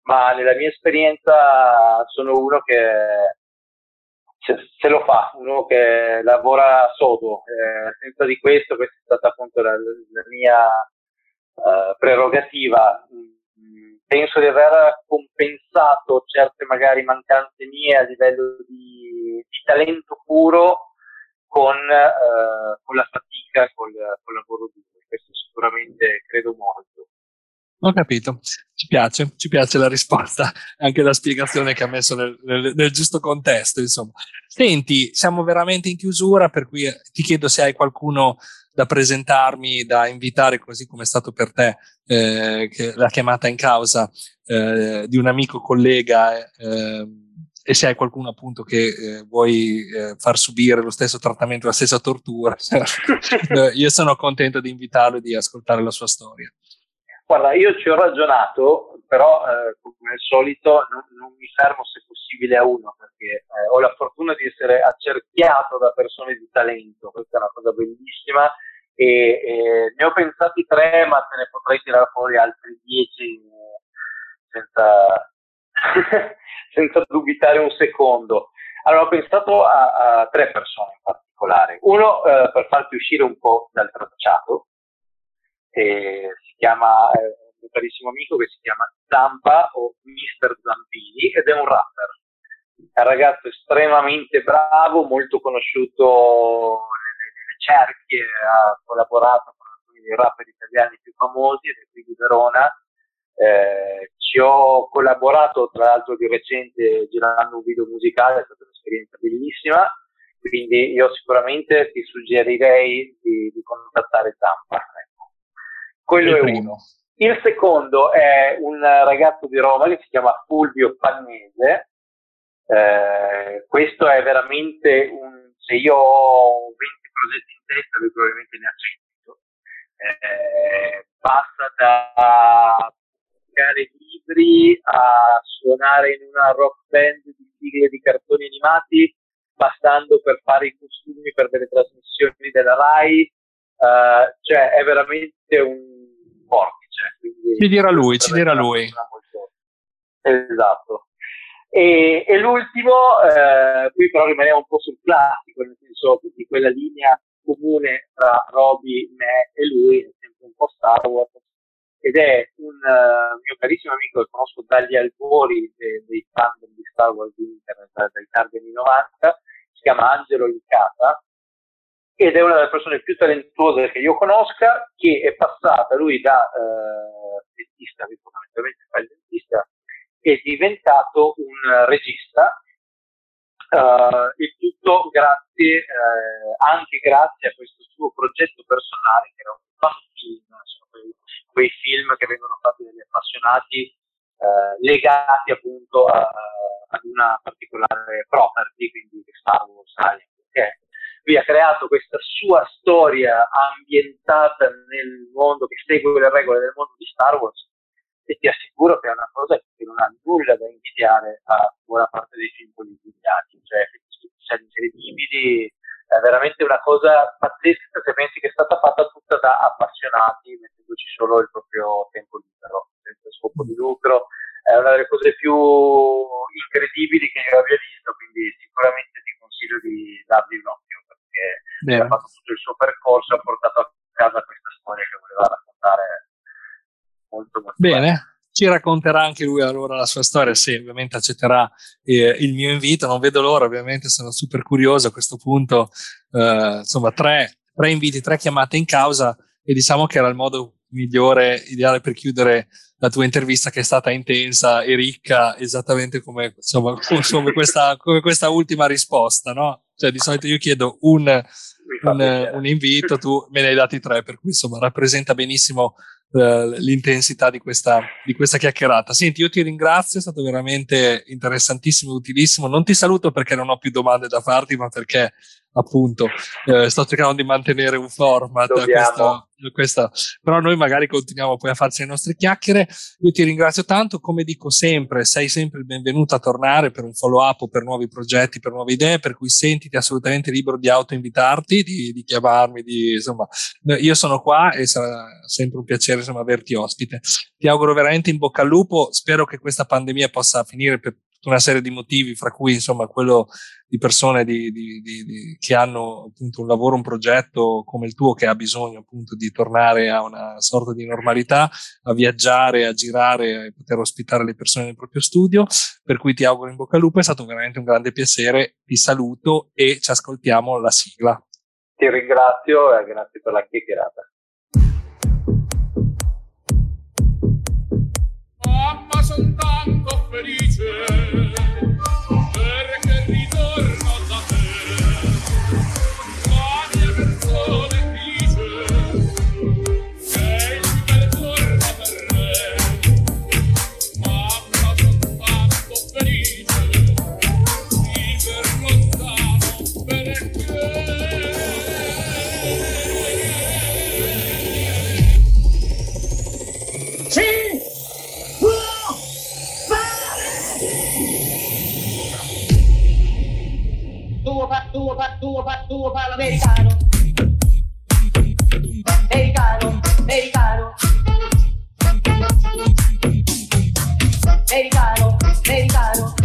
ma nella mia esperienza sono uno che se, se lo fa, uno che lavora sodo. Eh, senza di questo, questa è stata appunto la, la mia uh, prerogativa penso di aver compensato certe magari mancanze mie a livello di, di talento puro con, eh, con la fatica, col, col lavoro duro. Questo sicuramente credo molto. Ho capito, ci piace, ci piace la risposta, [laughs] anche la spiegazione che ha messo nel, nel, nel, giusto contesto, insomma. Senti, siamo veramente in chiusura, per cui eh, ti chiedo se hai qualcuno da presentarmi, da invitare, così come è stato per te, eh, la chiamata in causa eh, di un amico collega, eh, e se hai qualcuno appunto che eh, vuoi eh, far subire lo stesso trattamento, la stessa tortura, [laughs] io sono contento di invitarlo e di ascoltare la sua storia. Guarda, io ci ho ragionato, però eh, come al solito non, non, mi fermo se possibile a uno, perché eh, ho la fortuna di essere accerchiato da persone di talento, questa è una cosa bellissima, e, e ne ho pensati tre, ma te ne potrei tirare fuori altri dieci senza, [laughs] senza dubitare un secondo. Allora, ho pensato a, a tre persone in particolare. Uno, eh, per farti uscire un po' dal tracciato, eh, si chiama eh, un carissimo amico che si chiama Zampa o Mr. Zampini ed è un rapper. È un ragazzo estremamente bravo, molto conosciuto nelle, nelle cerchie, ha collaborato con alcuni dei rapper italiani più famosi ed è qui di Verona. Eh, ci ho collaborato tra l'altro di recente girando un video musicale, è stata un'esperienza bellissima, quindi io sicuramente ti suggerirei di, di contattare Zampa. Quello è uno. Il secondo è un ragazzo di Roma che si chiama Fulvio Pannese. Eh, questo è veramente un. Se io ho 20 progetti in testa, lui probabilmente ne ha 100. Eh, passa da pubblicare libri a suonare in una rock band di sigle di cartoni animati, passando per fare i costumi per delle trasmissioni della RAI, uh, cioè è veramente un vortice. Ci dirà lui, ci dirà lui. Molto... Esatto. E, e l'ultimo, eh, qui però rimaniamo un po' sul classico, nel senso di quella linea comune tra Roby, me e lui, è sempre un po' Star Wars, ed è un uh, mio carissimo amico che conosco dagli albori de- dei fandom di Star Wars di internet, dai tardi anni 90, si chiama Angelo Incata, ed è una delle persone più talentuose che io conosca, che è passata lui da uh, dentista, che fondamentalmente fa il dentista, è diventato un regista, uh, il tutto grazie, anche grazie a questo suo progetto personale, che era un fan film, quei film che vengono fatti dagli appassionati eh, legati appunto a, ad una particolare property, quindi Star Wars Alien, perché lui ha creato questa sua storia ambientata nel mondo che segue le regole del mondo di Star Wars e ti assicuro che è una cosa che non ha nulla da invidiare a buona parte dei film politici, cioè incredibili, è veramente una cosa pazzesca se pensi che è stata fatta tutta da appassionati, mettendoci solo il proprio tempo libero, senza scopo di lucro. È una delle cose più incredibili che io abbia visto, quindi sicuramente ti consiglio di dargli un occhio Bene. ha fatto tutto il suo percorso, ha portato a casa questa storia che voleva raccontare molto molto bene. bene ci racconterà anche lui allora la sua storia, se ovviamente accetterà eh, il mio invito, non vedo l'ora, ovviamente sono super curioso a questo punto, eh, insomma tre, tre, inviti, tre chiamate in causa e diciamo che era il modo migliore, ideale per chiudere la tua intervista che è stata intensa e ricca, esattamente come, insomma, [laughs] come, questa, come questa ultima risposta, no? Cioè di solito io chiedo un, un, un invito, tu me ne hai dati tre, per cui insomma rappresenta benissimo eh, l'intensità di questa, di questa chiacchierata. Senti, io ti ringrazio, è stato veramente interessantissimo e utilissimo. Non ti saluto perché non ho più domande da farti, ma perché appunto eh, sto cercando di mantenere un format questo, questa, però noi magari continuiamo poi a farci le nostre chiacchiere. Io ti ringrazio tanto come dico sempre sei sempre il benvenuto a tornare per un follow up o per nuovi progetti per nuove idee per cui sentiti assolutamente libero di autoinvitarti di, di chiamarmi di, insomma io sono qua e sarà sempre un piacere insomma averti ospite. Ti auguro veramente in bocca al lupo spero che questa pandemia possa finire per una serie di motivi, fra cui insomma quello di persone di, di, di, che hanno appunto un lavoro, un progetto come il tuo che ha bisogno appunto di tornare a una sorta di normalità, a viaggiare, a girare, a poter ospitare le persone nel proprio studio. Per cui ti auguro in bocca al lupo, è stato veramente un grande piacere, ti saluto e ci ascoltiamo la sigla. Ti ringrazio e grazie per la chiacchierata. Mamma, sono tanto felice. tuvo para, tuvo para, tuvo para el americano. Americano, americano. Americano, americano.